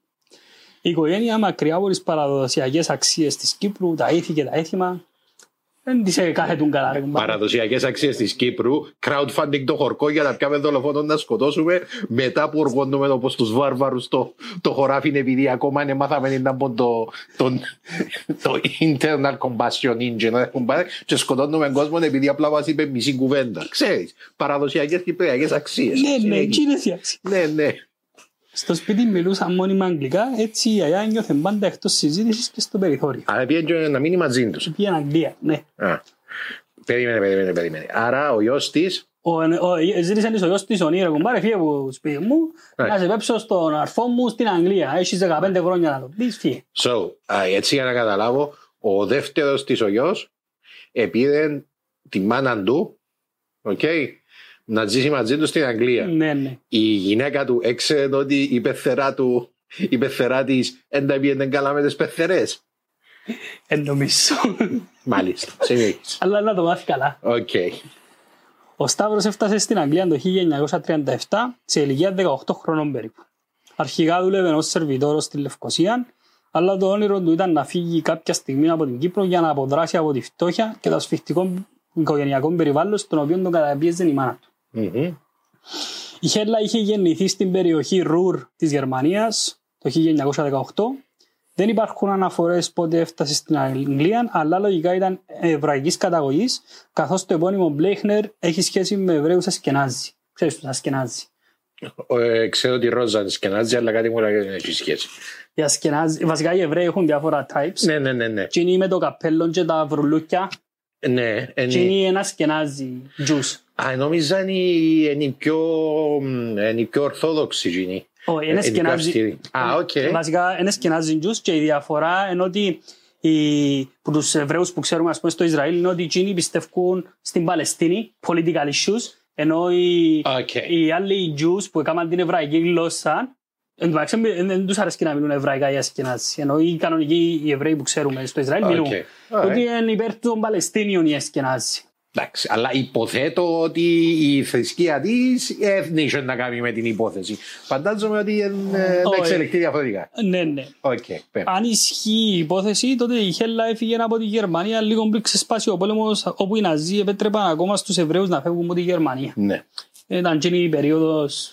Η οικογένεια μακριά από τις παραδοσιακές αξίες της Κύπρου, τα ήθη και τα έθιμα, δεν τη εκάθετουν καλά. ρε κουμπάρε. Παραδοσιακές αξίες της Κύπρου, crowdfunding το χορκό για να πιάμε δολοφόνο να σκοτώσουμε, μετά που οργώνουμε όπως τους βάρβαρους το, το χωράφι είναι επειδή ακόμα είναι μάθαμε να πω το, το, το internal combustion engine ρε κουμπάρε, και σκοτώνουμε κόσμο επειδή απλά μας είπε μισή κουβέντα. Ξέρεις, παραδοσιακές κυπριακές αξίες. Ναι, ναι, Συνέχισε. εκείνες οι αξίες. ναι, ναι. Στο σπίτι μιλούσαν μόνιμα αγγλικά, έτσι η γιαγιά νιώθε πάντα εκτός συζήτησης και στο περιθώριο. Αλλά πήγαινε και να μείνει μαζί τους. Πήγαινε Αγγλία, ναι. Α. Περίμενε, περίμενε, περίμενε. Άρα ο γιος της Ο, ο, ζήτησε της ο γιος της ο Νίρε, κουμπάρε, φύγε από το σπίτι μου, Ναι. να σε πέψω στον αρφό μου στην Αγγλία. Έχεις 15 χρόνια να το πεις, φύγε. So, α, έτσι για να καταλάβω, ο δεύτερος της ο γιος επήρε τη μάνα του, okay, να ζήσει μαζί του στην Αγγλία. Ναι, ναι. Η γυναίκα του έξερε ότι η πεθερά του, η πεθερά της δεν τα πήγαινε καλά με τις πεθερές. Εν νομίζω. Μάλιστα, συνέχισε. Αλλά να το μάθει καλά. Οκ. Ο Σταύρος έφτασε στην Αγγλία το 1937 σε ηλικία 18 χρονών περίπου. Αρχικά δούλευε ως σερβιτόρος στη Λευκοσία, αλλά το όνειρο του ήταν να φύγει κάποια στιγμή από την Κύπρο για να αποδράσει από τη φτώχεια και το ασφιχτικό οικογενειακό περιβάλλον στον οποίο τον καταπίεζε η μάνα του. Μμμ. Η Χέλα είχε γεννηθεί στην περιοχή Ρουρ της Γερμανίας το 1918. Δεν υπάρχουν αναφορές πότε έφτασε στην Αγγλία, αλλά λογικά ήταν εβραϊκής καταγωγής, καθώς το επώνυμο Μπλέχνερ έχει σχέση με Εβραίους Ασκενάζι. Ξέρεις τους Ασκενάζι. Ε, Ξέρω ότι η Ρόζα είναι σκενάζει, αλλά κάτι μου λέει δεν έχει σχέση. Οι Ασκενάζι, βασικά οι Εβραίοι έχουν διάφορα types. Ναι, ναι, ναι, ναι. Και είναι με το καπέλο και τα βρουλούκια. Ναι, Και είναι- είναι ένα Ασκενάζι juice. Α, νόμιζα είναι η- είναι η πιο, μ, είναι η πιο ορθόδοξη γίνει. Όχι, είναι Ε, είναι πιο σκενάζι. αυστηρή. Α, οκ. Βασικά είναι σκενάζι juice και η διαφορά είναι ότι οι, που τους Εβραίους που ξέρουμε ας πούμε, στο Ισραήλ είναι ότι εκείνοι πιστεύουν στην Παλαιστίνη, political issues, ενώ οι, Οκ. οι άλλοι Jews που έκαναν την εβραϊκή γλώσσα εν τω μεταξύ, δεν δεν τους αρέσει να μιλούν εβραϊκά ή ασκενάζι. Ενώ οι κανονικοί οι Εβραίοι που ξέρουμε στο Ισραήλ Οκ. μιλούν. Ωραία. Ότι είναι υπέρ των Παλαιστίνιων οι ασκενάζι. Εντάξει, αλλά υποθέτω ότι η θρησκεία της δεν είχε να κάνει με την υπόθεση. Φαντάζομαι ότι ε, θα Όχι. εξελιχθεί διαφορετικά. Ναι, ναι. Οκ, πέρα. Αν ισχύει η υπόθεση, τότε η Χέλα έφυγε από τη Γερμανία λίγο πριν ξεσπάσει ο πόλεμος, όπου οι Ναζί επέτρεπαν ακόμα στους Εβραίους να φεύγουν από τη Γερμανία. Ναι. Ήταν εκείνη η περίοδος.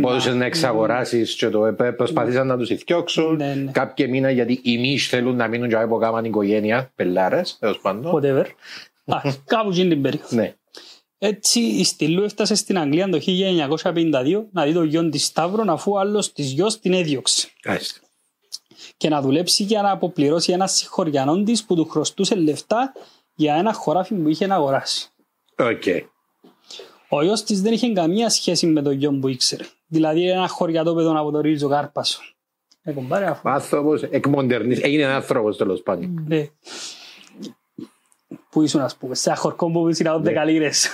Μπορούσες να εξαγοράσεις και το ε, προσπαθήσαν να τους ηθιώξουν. Ναι, ναι. Κάποιοι μήνα γιατί οι μη θέλουν να μείνουν και από κάμαν οικογένεια, πελάρες, τέλος πάντων. Whatever. Α, κάπου εκείνη την περίοδο. Ναι. Έτσι η Στυλού έφτασε στην Αγγλία το 1952 να δει το γιο της Σταύρον αφού ο άλλος της γιος την έδιωξε. Άιστα. και να δουλέψει για να αποπληρώσει ένα συγχωριανόν της που του χρωστούσε λεφτά για ένα χωράφι που είχε να αγοράσει. Οκ. Ο γιος της δεν είχε καμία σχέση με τον γιο που ήξερε. Δηλαδή ένα χωριατόπεδο από το Ρίτζο Κάρπασο. Ε, κομπάρε, αφού. Άνθρωπος εκμοντερνής. Έγινε άνθρωπος τέλος πάντων. Ναι. Πού ήσουν ας πούμε, σε ένα χορκό που ήσουν δέκα λίρες.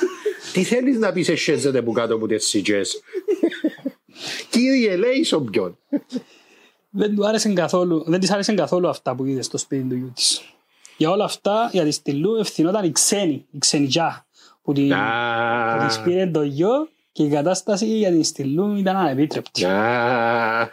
Τι θέλεις να πεις εσχέζεται που κάτω από τις σιτζές. Κύριε Λέισον ποιον; δεν, του άρεσε καθόλου, δεν της άρεσε καθόλου αυτά που είδες στο σπίτι του γιού της. Για όλα αυτά, για τη Στυλού ευθυνόταν η ξένη, η ξενιτζά, που, την, που της πήρε το γιο και η κατάσταση για την Στυλού ήταν ανεπίτρεπτη. Α,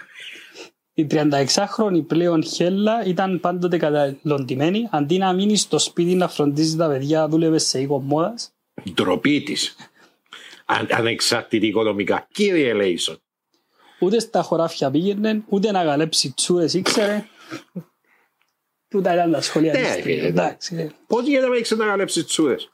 Η 36χρονη πλέον Χέλα ήταν πάντοτε καταλοντημένη, αντί να μείνει στο σπίτι να φροντίζει τα παιδιά, δούλευε σε οίκο μόδας. ντροπή της. Αν, ανεξάρτητη οικονομικά. Κύριε Λέισον. Ούτε στα χωράφια πήγαινε, ούτε να γαλέψει τσούρες ήξερε. Τούτα ήταν τα σχολεία Ναι, της φίλε, Στυλού. ναι. Εντάξει, ε. Πώς γίνεται να έχεις να καλέψεις τσούρες;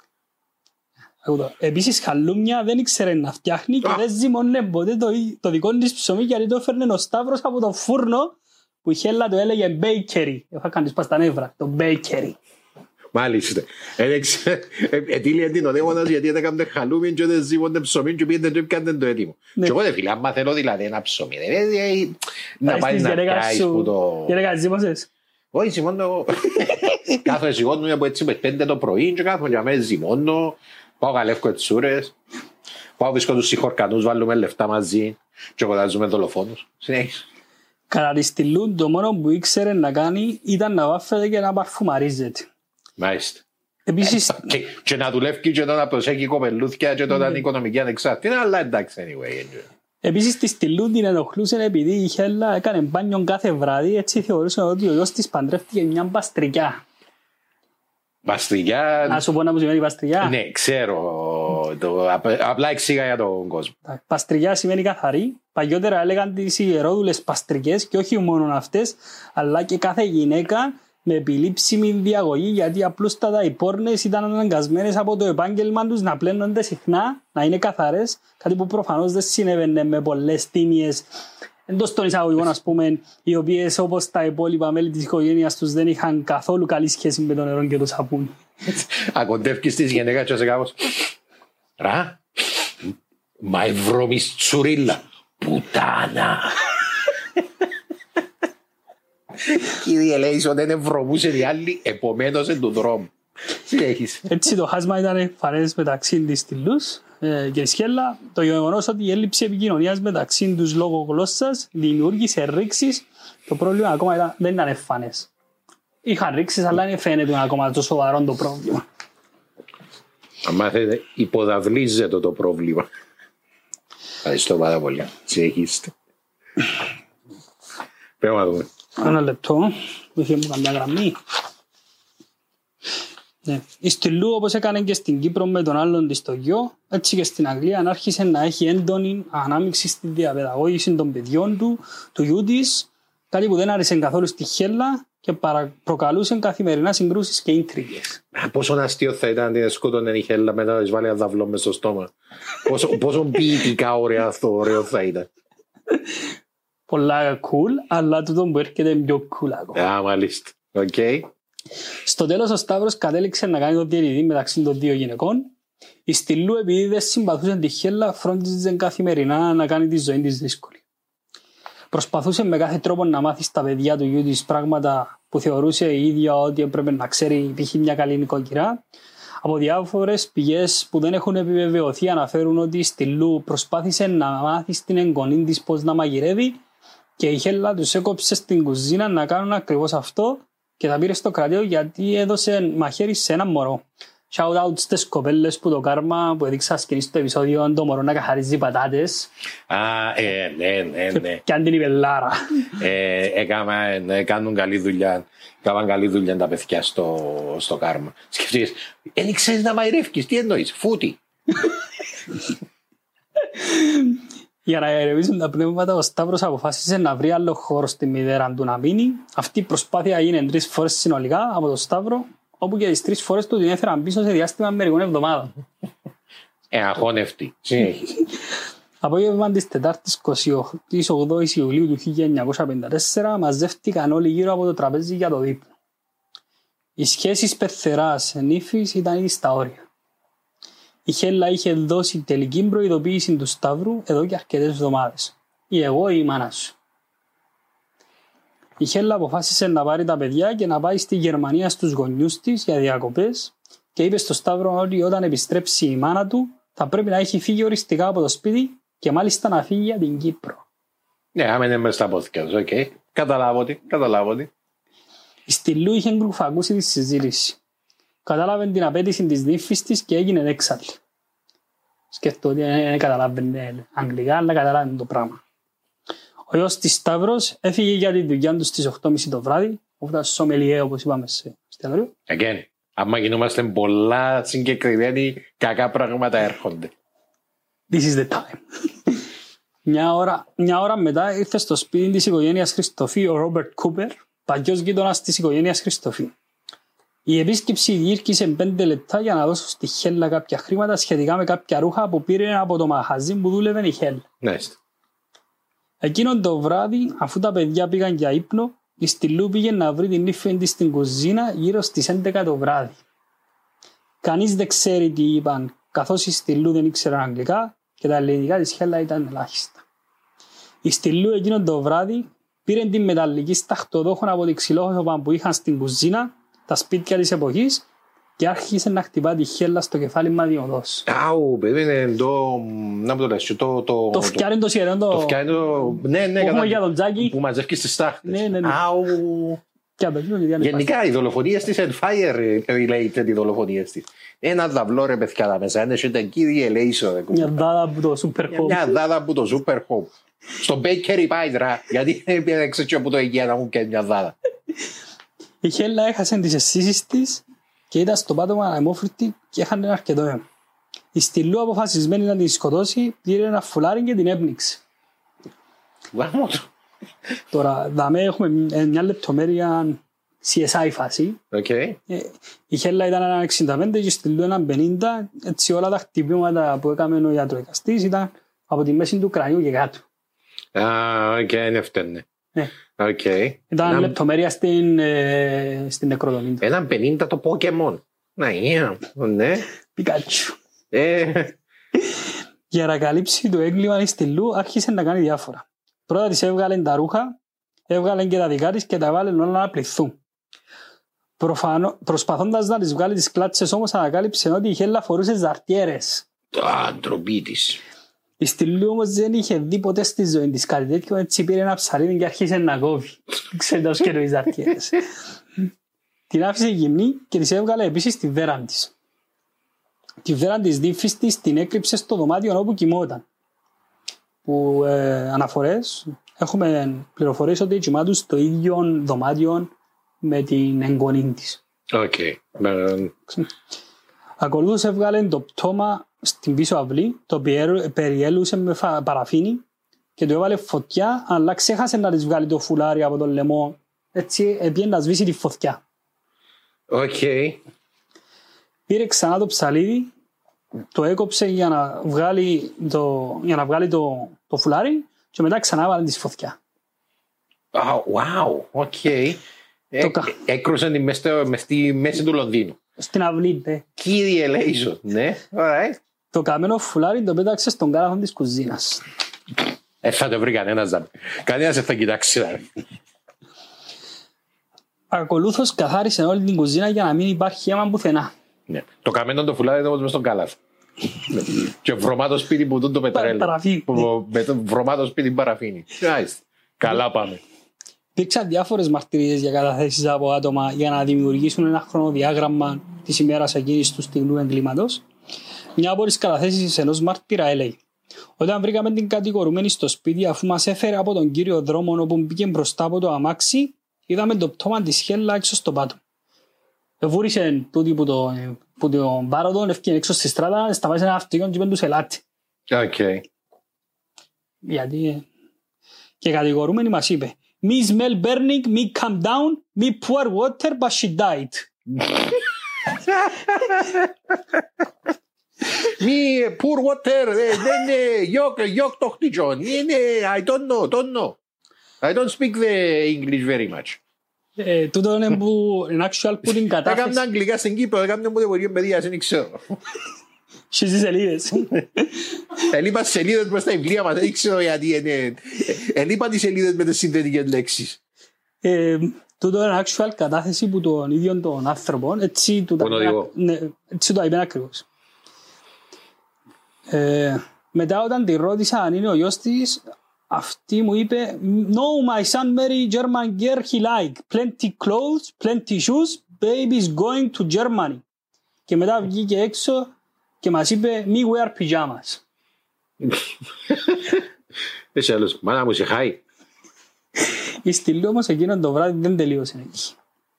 Ακούω. Επίσης χαλούμια δεν ήξερε να φτιάχνει και Α. δεν ζυμώνε ποτέ το, το δικό της ψωμί γιατί το έφερνε ο Σταύρος από το φούρνο που η Χέλα το έλεγε bakery. Έχω κάνεις σπάς τα νεύρα. Το bakery. Μάλιστα. Έλεξε, ετήλια την ονέμονας γιατί δεν έκαμε χαλούμιν και δεν ζήμονται ψωμί και πήγαινε και έπιανε το έτοιμο. Ναι. Και εγώ δεν φίλε, άμα θέλω δηλαδή ένα ψωμί, δεν είναι δηλαδή να Πάει πάει στις να γενέκα πιάσεις σου. που το... Γενέκα ζύμωσες. Όχι, ζυμώνω εγώ. *laughs* Κάθομαι σηκώνω από έτσι με πέντε το πρωί και κάθομαι για μένα ζυμώνω. Πάω καλεύκω ετσούρες. Πάω βρίσκω τους συγχορκανούς, βάλουμε λεφτά μαζί και κοντάζουμε δολοφόνους. Συνέχισε. Κατά τη στυλού το μόνο που ήξερε να κάνει ήταν να βάφεται και να παρφουμαρίζεται. Μάλιστα. Επίσης, Και, και να δουλεύει και τότε να προσέχει κοπελούθια και τότε είναι οικονομική ανεξάρτητη, αλλά εντάξει anyway. επίσης τη στυλού την ενοχλούσε επειδή η Χέλα έκανε μπάνιο κάθε βράδυ έτσι θεωρούσε ότι ο γιος της παντρεύτηκε μια μπαστρικιά. Να Μπαστριγιά, σου πω να μου σημαίνει μπαστρικιά. ναι, ξέρω. Το, απ- απλά εξήγα για τον κόσμο. Τα Παστρικιά σημαίνει καθαρή. Παλιότερα έλεγαν τις ιερόδουλες παστρικές και όχι μόνο αυτές, αλλά και κάθε γυναίκα με επιλήψιμη διαγωγή γιατί απλούστατα οι πόρνες ήταν αναγκασμένες από το επάγγελμα τους να πλένονται συχνά, να είναι καθαρές, κάτι που προφανώς δεν συνέβαινε με πολλές τίμιες εντός των εισαγωγικών ας πούμε, οι οποίες όπως τα υπόλοιπα μέλη της οικογένειας τους δεν είχαν καθόλου καλή σχέση με το νερό και το σαπούνι. Ακοντεύκεις της γυναίκας και σε κάπως. Ρα, μα η βρώμης τσουρίλα. Πουτάνα. Κύριε Λέισον δεν ευρωμούσε οι άλλοι, επομένως εν του δρόμου. Συνέχισε. Έτσι το χάσμα ήταν φανές μεταξύ της στυλούς ε, και Σχέλα. Το γεγονός ότι η έλλειψη επικοινωνίας μεταξύ τους λόγω γλώσσας δημιούργησε ρήξεις. Το πρόβλημα ακόμα ήταν, δεν ήταν εμφανές. Είχαν ρήξεις αλλά δεν φαίνεται ακόμα το σοβαρό το πρόβλημα. Αν μάθετε, υποδαβλίζεται το πρόβλημα. Ευχαριστώ πάρα πολύ. Συνεχίστε. Πρέπει να δούμε. Ένα λεπτό, είχε μου καμιά γραμμή. Ναι. Η Στυλού όπως έκανε και στην Κύπρο με τον άλλον της το γιο, έτσι και στην Αγγλία άρχισε να έχει έντονη ανάμειξη στη διαπαιδαγώγηση των παιδιών του, του γιού της, κάτι που δεν άρεσε καθόλου στη Χέλα και παρα... προκαλούσε καθημερινά συγκρούσεις και ίντριγες. Α, Πόσο αστείο θα ήταν αν την σκότωνε η Χέλα μετά να της βάλει ένα δαυλό μες στο στόμα. Πόσο, πόσο ποιητικά ωραία αυτό ωραίο θα ήταν. Πολλά cool, αλλά τούτο που έρχεται είναι πιο cool ακόμα. Α, μάλιστα. Οκ. Στο τέλος ο Σταύρος κατέληξε να κάνει το διαιτητή μεταξύ των δύο γυναικών. Η Στυλλού επειδή δεν συμπαθούσε τη Χέλα φρόντιζε καθημερινά να κάνει τη ζωή της δύσκολη. Προσπαθούσε με κάθε τρόπο να μάθει στα παιδιά του γιού της πράγματα που θεωρούσε η ίδια ότι έπρεπε να ξέρει π.χ. μια καλή νοικοκυρά. Από διάφορες πηγές που δεν έχουν επιβεβαιωθεί αναφέρουν ότι η Στυλού προσπάθησε να μάθει στην εγγονή της πώς να μαγειρεύει και η Χέλα τους έκοψε στην κουζίνα να κάνουν ακριβώς αυτό και τα πήρε στο κρατείο γιατί έδωσε μαχαίρι σε ένα μωρό. Shout out στις κοπέλες που το κάρμα που έδειξα σκηνή στο επεισόδιο το μωρό να καθαρίζει πατάτες Α, ε, ναι, ναι, ναι. και αν την είπε Λάρα. Ε, έκαμα, ε, κάνουν καλή δουλειά. Κάναν καλή δουλειά τα παιδιά στο, στο κάρμα. Σκεφτείς, δεν ξέρεις να μαϊρεύκεις, τι εννοείς, φούτι. Για να ερευνήσουν τα πνεύματα, ο Σταύρος αποφάσισε να βρει άλλο χώρο στη μητέρα του να μείνει. Αυτή η προσπάθεια έγινε τρεις φορές συνολικά από τον Σταύρο, όπου και τις τρεις φορές του την έφεραν πίσω σε διάστημα μερικών εβδομάδων. Ε, αχώνευτη. Συνέχισε. Απόγευμα της 4η 8η Ιουλίου του 1954 μαζεύτηκαν όλοι γύρω από το τραπέζι για το δείπνο. Οι σχέσεις πεθεράς νύφης ήταν ήδη στα όρια. Η Χέλα είχε δώσει τελική προειδοποίηση του Σταύρου εδώ και αρκετές εβδομάδες. Ή εγώ ή η μάνα σου. Η Χέλα αποφάσισε να πάρει τα παιδιά και να πάει στη Γερμανία στους γονιούς της για διακοπές και είπε στο Σταύρο ότι όταν επιστρέψει η μάνα του θα πρέπει να έχει φύγει οριστικά από το σπίτι και μάλιστα να φύγει για την Κύπρο. Ναι, άμα είναι μέσα στα πόθκια τους, οκ. Καταλάβω τι, καταλάβω τι. Η Στυλλού είχε κρυφακούσει τη συζήτηση. Κατάλαβε την απαίτηση της νύφης της και έγινε έξαλλη. Σκέφτομαι ότι δεν καταλάβαινε αγγλικά, αλλά καταλάβαινε το πράγμα. Ο γιος της Σταύρος έφυγε για τη δουλειά του στις 8.30 το βράδυ, όπου σομελιέ όπως είπαμε σε εστιατόριο. Again, άμα γινόμαστε πολλά συγκεκριμένοι, κακά πράγματα έρχονται. This is the time. μια, ώρα, μια ώρα μετά ήρθε στο σπίτι της οικογένειας Χριστοφή ο Ρόμπερτ Κούπερ, παλιός γείτονας της οικογένειας Χριστοφή. Η επίσκεψη διήρκησε πέντε λεπτά για να δώσω στη Χέλα κάποια χρήματα σχετικά με κάποια ρούχα που πήρε από το μαχαζί που δούλευε η Χέλα. Μάλιστα. Εκείνον το βράδυ, αφού τα παιδιά πήγαν για ύπνο, η Στυλού πήγε να βρει την ύφη της στην κουζίνα γύρω στις 11 το βράδυ. Κανείς δεν ξέρει τι είπαν, καθώς η Στυλού δεν ήξερε αγγλικά και τα ελληνικά της Χέλα ήταν ελάχιστα. Η Στυλού εκείνον το βράδυ πήρε την μεταλλική σταχτοδόχων από τη ξυλόχωπα που είχαν στην κουζίνα, τα σπίτια της εποχής και άρχισε να χτυπά τη Χέλα στο κεφάλι μαδιωδώς. Άου, παιδί, είναι το... Να μου το λες, το... Το, Το φτιάρι το σιερέν Το το... φτιάνει το... Ναι, ναι, Που έχουμε κατά- για τον Τζάκη. Που μαζεύει στις τάχτες. Ναι, ναι, ναι. Άου. Και από εκείνο και διάνε Γενικά οι δολοφονίες της είναι fire related οι δολοφονίες της. Ένα δαυλό ρε παιδιά τα μέσα, είναι και κύριε Ελέησο. ρε Μια κουμπά. δάδα από το Super Home. Μια δάδα από το Super Home. Στο Bakery Pie δρα, γιατί δεν ξέρω από το Αιγαία να μου και μια δάδα. *laughs* Η Χέλα έχασε τις αισθήσεις της και ήταν στο πάτωμα ανεμόφρυτη και έχανε αρκετό αίμα. Η Στυλού αποφασισμένη να την σκοτώσει πήρε ένα φουλάρι και την έπνιξε. Γάμο το. Τώρα, δαμέ έχουμε μια- μια λεπτομέρεια CSI φάση. Οκ. Ε, Η Χέλα ήταν ένα 65 και η Στυλού ένα 50. Έτσι όλα τα χτυπήματα που έκαμε ο ιατροδικαστής ήταν από τη μέση του κρανιού και κάτω. Α, οκ, είναι φταίνε. Ναι. Οκ. Ήταν Ένα- λεπτομέρεια στην, ε, στην νεκροδομή του. Έναν 50 το Pokemon. Να, yeah. ναι. Πικάτσου. Ε, Για να καλύψει το έγκλημα η Στυλού άρχισε να κάνει διάφορα. Πρώτα της έβγαλε τα ρούχα, έβγαλε και τα δικά της και τα βάλε όλα να πληθούν. Προφανώ, προσπαθώντας να τις βγάλει τις κλάτσες όμως ανακάλυψε ότι η Χέλα φορούσε ζαρτιέρες. Α, ντροπή της. Η Στυλού όμως δεν είχε δει ποτέ στη ζωή της κάτι τέτοιο, έτσι πήρε ένα ψαρίδι και άρχισε να κόβει. *laughs* Ξέρετε ως και οι ζαρτιέρες. την άφησε γυμνή και της έβγαλε επίσης τη βέραν της. Τη βέραν της νύφης της την έκρυψε στο δωμάτιο όπου κοιμόταν. Που ε, αναφορές έχουμε πληροφορίες ότι κοιμάτουν στο ίδιο δωμάτιο με την εγγονή της. Οκ. Ε, Ακολούθως έβγαλε το πτώμα στην πίσω αυλή, το οποίο περιέλουσε με φα- παραφίνη και του έβαλε φωτιά, αλλά ξέχασε να της βγάλει το φουλάρι από τον λαιμό. Έτσι επήε να σβήσει τη φωτιά. Οκ. Πήρε ξανά το ψαλίδι, το έκοψε για να βγάλει το, για να βγάλει το, το φουλάρι και μετά ξανά έβαλε της φωτιά. Α, Wow, οκ. Το κα- Έκρουσαν τη μες στο- μες στη μέση του Λονδίνου. Στην αυλή, ναι. Κύριε Λέισον, ναι. Alright. Το καμένο φουλάρι το πέταξε στον κάλαθο της κουζίνας. Ε, θα το βρει κανένας. δα- Κανένας δεν θα κοιτάξει. δηλαδή. Ακολούθως καθάρισε όλη την κουζίνα για να μην υπάρχει αίμα πουθενά. Ναι. Το καμένο το φουλάρι είναι όμως μες στον κάλαθο. Ναι. Και βρωμά το σπίτι που τούν το πετρέλαιο. παραφίνι. Που- με το βρωμά το σπίτι παραφίνι. Μάλιστα. Καλά πάμε. Υπήρξαν διάφορες μαρτυρίες για καταθέσεις από άτομα για να δημιουργήσουν ένα χρονοδιάγραμμα της ημέρας εκείνης του στιγμού εγκλήματος. Μια από τις καταθέσεις ενός μάρτυρα έλεγε: Όταν βρήκαμε την κατηγορουμένη στο σπίτι, αφού μας έφερε από τον κύριο δρόμο όπου μπήκε μπροστά από το αμάξι, είδαμε το πτώμα της χέλα έξω στο πάτο. Εβούρισε τούτη που το, που το πάροδο, έφυγε έξω στη στράτα, σταμάτησε ένα αυτοκίνητο και είπε του ελάτε. Οκ. Γιατί. ε, Και κατηγορούμενη μας είπε: Me smell burning, me come down, me pour water, but she died. *laughs* Μη poor water, ε, δεν είναι γιοκ, γιοκ το χτυκιόν. Είναι, I don't know, don't know. I don't speak the English very much. Ε, τούτο είναι που, in actual που την Τα έκανα κατάθεση. αγγλικά στην Κύπρο, δεν έκανα μου δημιουργία παιδεία, δεν ξέρω. Στις σελίδες. Ελείπαν σελίδες μες στα βιβλία μας, δεν ξέρω γιατί είναι. Ελείπαν τις σελίδες με τις συνθετικές λέξεις. Ε, τούτο είναι actual κατάθεση που τον ίδιο τον άνθρωπο, έτσι του τα Τον είπε- οδηγό. ναι, έτσι το είπε ακριβώς. Ε, μετά όταν τη ρώτησα αν είναι ο γιος της, αυτή μου είπε No, my son marry German girl he like. Plenty clothes, plenty shoes, baby is going to Germany. Και μετά βγήκε έξω και μας είπε Me wear pyjamas. *laughs* Εσύ άλλος, μάνα μου σε χάει. Η στήλη όμως εκείνον το βράδυ δεν τελείωσε εκεί.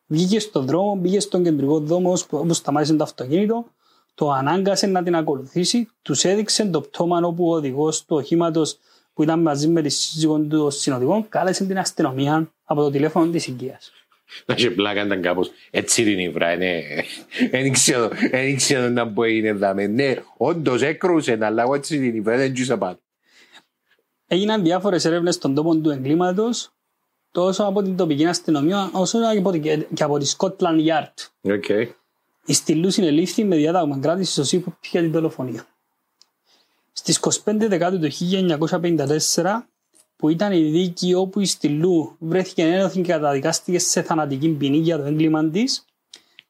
Βγήκε στον δρόμο, πήγε στον κεντρικό δρόμο ώσπου- όπου σταμάτησε το αυτοκίνητο, το ανάγκασε να την ακολουθήσει, τους έδειξε το πτώμα όπου ο οδηγός του οχήματος που ήταν μαζί με τη σύζυγο του των συνοδικών κάλεσε την αστυνομία από το τηλέφωνο της οικίας. Να σε πλάκα ήταν κάπως έτσι την υβρά, ναι. Δεν ξέρω, δεν ξέρω να πω είναι δάμε. Ναι, όντως έκρουσε, αλλά εγώ έτσι την υβρά δεν τζούσα πάνω. Έγιναν διάφορες έρευνες στον τόπο του εγκλήματος, τόσο από την τοπική αστυνομία όσο και από την- και από τη Scotland Yard. Οκ. Η Στυλλού συνελήφθη με διάταγμα κράτησης ως ύποπτη για την δολοφονία. Στις 25 δεκάτου του 1954, που ήταν η δίκη όπου η Στυλλού βρέθηκε ένοχη και καταδικάστηκε σε θανατική ποινή για το έγκλημα της,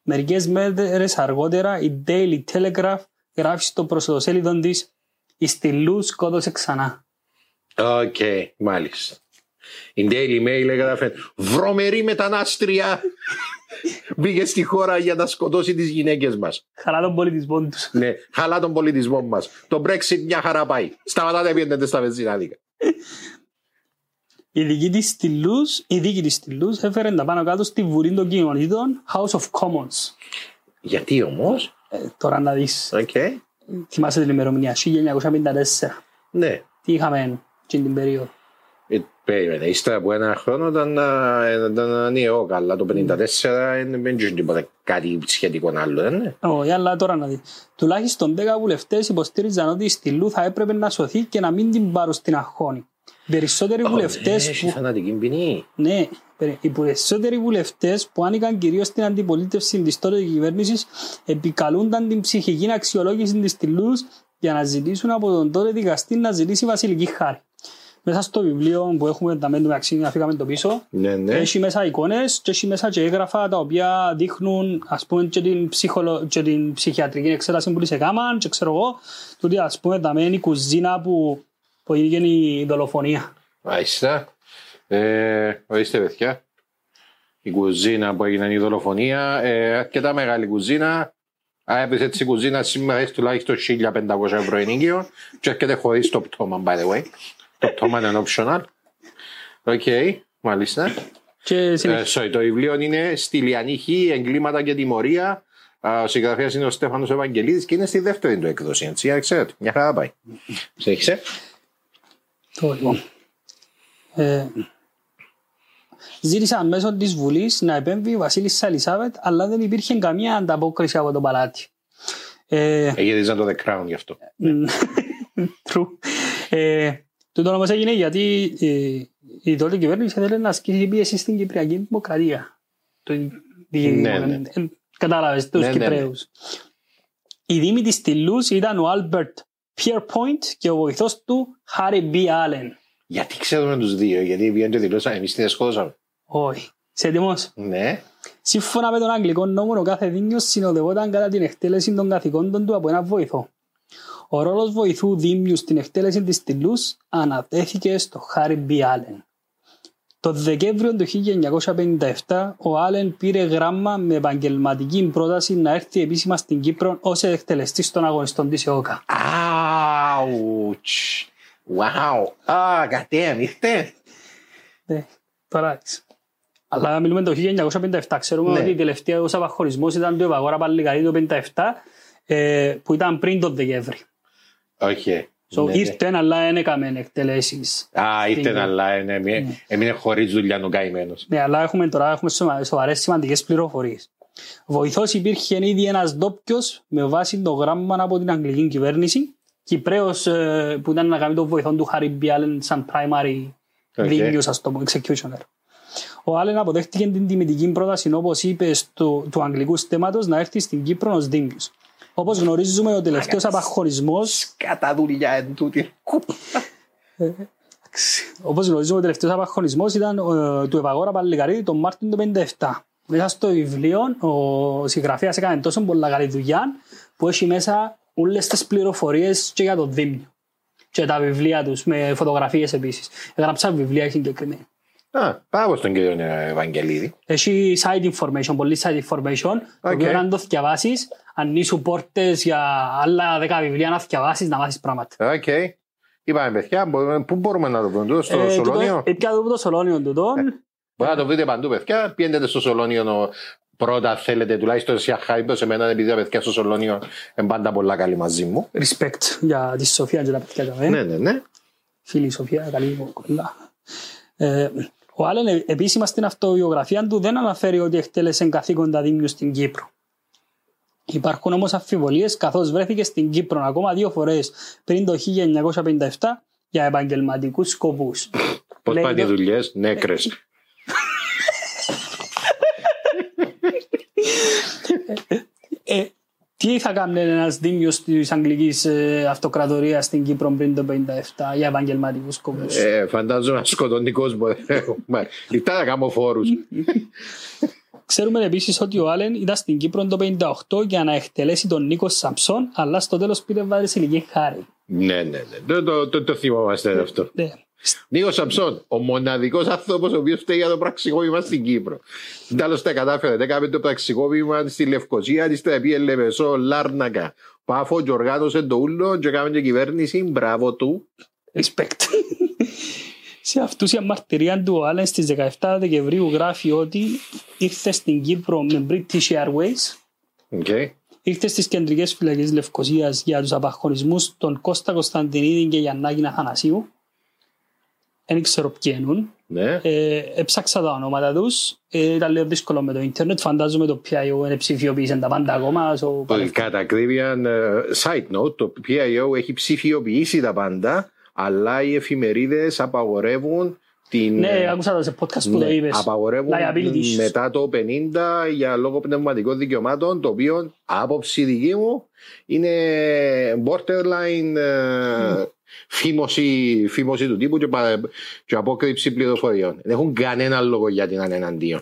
μερικές μέρες αργότερα η Daily Telegraph γράφει στο πρωτοσέλιδο της «Η Στυλλού σκότωσε ξανά». Οκ, μάλιστα. Η Daily Mail έγραφε «Βρωμερή μετανάστρια μπήκε στη χώρα για να σκοτώσει τις γυναίκες μας». Χαρά τον πολιτισμό τους. Ναι, χαρά τον πολιτισμό μας. Το Brexit μια χαρά πάει. Σταματάτε πηαίνετε στα βενζινάδικα. *laughs* Η δίκη της Στυλλούς, η δίκη της Στυλλούς έφερε τα πάνω κάτω στη Βουλή των Κοινοτήτων House of Commons. Γιατί όμως, Ε, τώρα να δεις, οκ, θυμάσαι την ημερομηνία, 1954. ναι. Τι είχαμε εκείνη την περίοδο; Ε, Περίμενε, ύστερα από ένα χρόνο ήταν, α, ήταν νέο καλά. Το 54 δεν δεν είχε τίποτα κάτι σχετικό άλλο, δεν είναι. Όχι, αλλά τώρα να δεις. Τουλάχιστον 10 βουλευτές υποστήριζαν ότι η Στυλού θα έπρεπε να σωθεί και να μην την πάρουν στην Αχώνη. Οι περισσότεροι βουλευτές Ναι, Έχει που. θανατική ποινή. Ναι, περι- οι περισσότεροι βουλευτές που άνοικαν κυρίως στην αντιπολίτευση της τότε κυβέρνησης επικαλούνταν την ψυχική αξιολόγηση της Στυλού για να ζητήσουν από τον τότε δικαστή να ζητήσει βασιλική χάρη. Μέσα στο βιβλίο που έχουμε τα μέντου μεταξύ να φύγαμε το πίσω, Ναι, ναι. έχει μέσα εικόνες και έχει μέσα και έγγραφα τα οποία δείχνουν ας πούμε και την, ψυχολο... και την ψυχιατρική εξέταση που σε κάμαν και ξέρω εγώ τούτη ας πούμε τα μένει η κουζίνα που, που έγινε η δολοφονία. Μάλιστα. Ε, ορίστε, παιδιά. Η κουζίνα που έγινε η δολοφονία, ε, αρκετά μεγάλη κουζίνα. Αν έπαιζε έτσι η κουζίνα σήμερα έχει τουλάχιστον 1500 ευρώ ενοίκιο και έρχεται χωρίς το πτώμα, by the way. το πτώμα είναι optional. Οκ, μάλιστα. Και Ε, συνεχίζει. sorry, το βιβλίο είναι Στυλλιανή Χ, εγκλήματα και τιμωρία. Α, Ο συγγραφέας είναι ο Στέφανος Ευαγγελίδης και είναι στη δεύτερη του έκδοση. Έτσι, για να ξέρετε, μια χαρά πάει. Συνέχισε. Το λοιπόν. Ε, ζήτησαν μέσω της Βουλής να επέμβει η Βασίλισσα Ελισάβετ αλλά δεν υπήρχε καμία ανταπόκριση από το παλάτι. Ε, Εγύριζαν το The Crown γι' αυτό. True. Ε, τούτο όμως έγινε γιατί ε, η τότε κυβέρνηση θέλει να ασκήσει πίεση στην Κυπριακή Δημοκρατία. Το, Ναι, ναι. ε, Κατάλαβες τους Ναι, ναι, ναι. Κυπραίους. Οι δήμιοι της Στυλλούς ήταν ο Άλμπερτ Pierpoint και ο βοηθός του Χάρι B. Allen. Γιατί ξέρουμε τους δύο, γιατί βγαίνουν και δηλώσαν εμείς την σκότωσαμε. Όχι. Σε έτοιμος. Ναι. Σύμφωνα με τον Αγγλικό νόμο, ο κάθε δήμιος συνοδευόταν κατά την εκτέλεση των καθηκόντων του από ένα βοηθό. Ο ρόλος βοηθού δήμιου στην εκτέλεση της στυλούς ανατέθηκε στο Χάρι Μπι Άλεν. Το Δεκέμβριο του 1957 ο Άλεν πήρε γράμμα με επαγγελματική πρόταση να έρθει επίσημα στην Κύπρο ως εκτελεστής των αγωνιστών της ΕΟΚΑ. Ouch. Wow. Ah, goddamn, ήρθε. Ναι, τώρα είσαι. Αλλά μιλούμε το 1957. Ξέρουμε Ναι. ότι η τελευταία ως απαχωρισμός ήταν το Ευαγόρα Παλικαρί το 1957 ε, που ήταν πριν τον Δεκέμβρη. Όχι. So, Ναι, ναι. ήρθε αλλά δεν έκαμε εκτελέσεις. Α, ήρθε Στην- αλλά έμεινε- έμεινε χωρίς δουλειά ο καημένος. Ναι, αλλά έχουμε τώρα έχουμε σοβα- σοβαρές σημαντικές πληροφορίες. Βοηθός υπήρχε ήδη ένας ντόπιος με βάση το γράμμα από την αγγλική κυβέρνηση. Κυπρέος ε, που ήταν να κάνει τον βοηθό του Χάρι Μπιάλεν σαν primary Οκ. δήμιος, ας το πούμε, executioner. Ο Άλεν αποδέχτηκε την τιμητική πρόταση, όπως είπε, στο, του αγγλικού στέμματος να έρθει στην Κύπρο ως δήμιος. Όπως γνωρίζουμε, ο τελευταίος απαγχονισμός Κατά δουλειά εν τούτη. Όπως γνωρίζουμε, ο τελευταίος απαγχονισμός ήταν ε, του Ευαγόρα Παλικαρίδη τον Μάρτιν του 1957. Μέσα στο βιβλίο, ο συγγραφέας έκανε τόσο πολλά καλή δουλειά που έχει μέσα όλες τις πληροφορίες και για το Δήμιο. Και τα βιβλία τους, με φωτογραφίες επίσης. Έγραψα βιβλία συγκεκριμένα. Α, πάω στον κύριο Ευαγγελίδη. Έχει side information, πολύ side information, το Οκ. οποίο αν το διαβάσεις, ανοίγουν πόρτες για άλλα δέκα βιβλία να διαβάσεις, να μάθεις πράγματα. Οκ. Είπαμε παιδιά, μπορούμε- πού μπορούμε να το βρούμε τούτο, στο Ε, τούτο- Σολόνιο; ε, πια το Σολόνιο τούτο. Μπορεί να το βρείτε παντού, παιδιά. Πιένετε στο Σολόνιο ο- πρώτα, θέλετε τουλάχιστον σε χάιμπο σε μένα, επειδή τα παιδιά στο Σολόνιο είναι πάντα πολλά καλή μαζί μου. Respect για τη Σοφία και τα παιδιά για Ναι, μένα. ναι, ναι. Φίλη Σοφία, καλή μου κολλά. Ε, ο Άλεν ε, επίσημα στην αυτοβιογραφία του δεν αναφέρει ότι εκτέλεσε καθήκοντα δήμιου στην Κύπρο. Υπάρχουν όμως αμφιβολίες καθώς βρέθηκε στην Κύπρο ακόμα δύο φορές πριν το 1957 για επαγγελματικούς σκοπούς. Πώς Λέει πάνε οι το- δουλειές, νέκρες. *laughs* Ε, τι θα κάνει ένας δήμιος της Αγγλικής ε, Αυτοκρατορίας στην Κύπρο πριν το 1957 για επαγγελματικού σκοπού. Ε, φαντάζομαι να σκοτώνει κόσμο. Μα, Λιτά να κάνω φόρου. Ξέρουμε επίσης ότι ο Άλεν ήταν στην Κύπρο το 1958 για να εκτελέσει τον Νίκο Σαμψόν, αλλά στο τέλος πήρε βασιλική χάρη. Ναι, ναι, ναι. Το, το, το, το θυμόμαστε αυτό. Ναι. Νίκο Σαμψόν, ο μοναδικός άνθρωπος ο οποίος φταίει για το πραξικόπημα στην Κύπρο. Τέλος τα κατάφερε. Έκαμε το πραξικόπημα στη Λευκοσία, της πήγε Λεμεσό, Λάρνακα. Πάφο και οργάνωσε το ούλο και έκαμε και κυβέρνηση. Μπράβο του. Respect. Σε αυτούσια μαρτυρία του ο Άλεν στις 17 Δεκεμβρίου γράφει ότι ήρθε στην Κύπρο με British Airways, Okay. ήρθε στις κεντρικές φυλακές Λευκοσίας για τους απαχωρισμούς των Κώστα Κωνσταντινίδη και Γιαννάκη Αθανασίου. Δεν ξέρω ποιοι είναι. Ναι. Ε, έψαξα τα ονόματα τους. Ε, ήταν λίγο δύσκολο με το ίντερνετ. Φαντάζομαι το PIO είναι ψηφιοποίησε τα πάντα ακόμα. So, Το Κατά ακρίβεια, ε, side note, το PIO έχει ψηφιοποιήσει τα πάντα, αλλά οι εφημερίδες απαγορεύουν την. ναι, άκουσα το σε podcast που το Ναι, είπες. απαγορεύουν Liabilities. μετά το 50 για λόγω πνευματικών δικαιωμάτων, το οποίο άποψη δική μου είναι borderline ε, φίμωση, φίμωση του τύπου και, πα- και απόκρυψη πληροφοριών. Δεν έχουν κανένα λόγο γιατί να είναι εναντίον.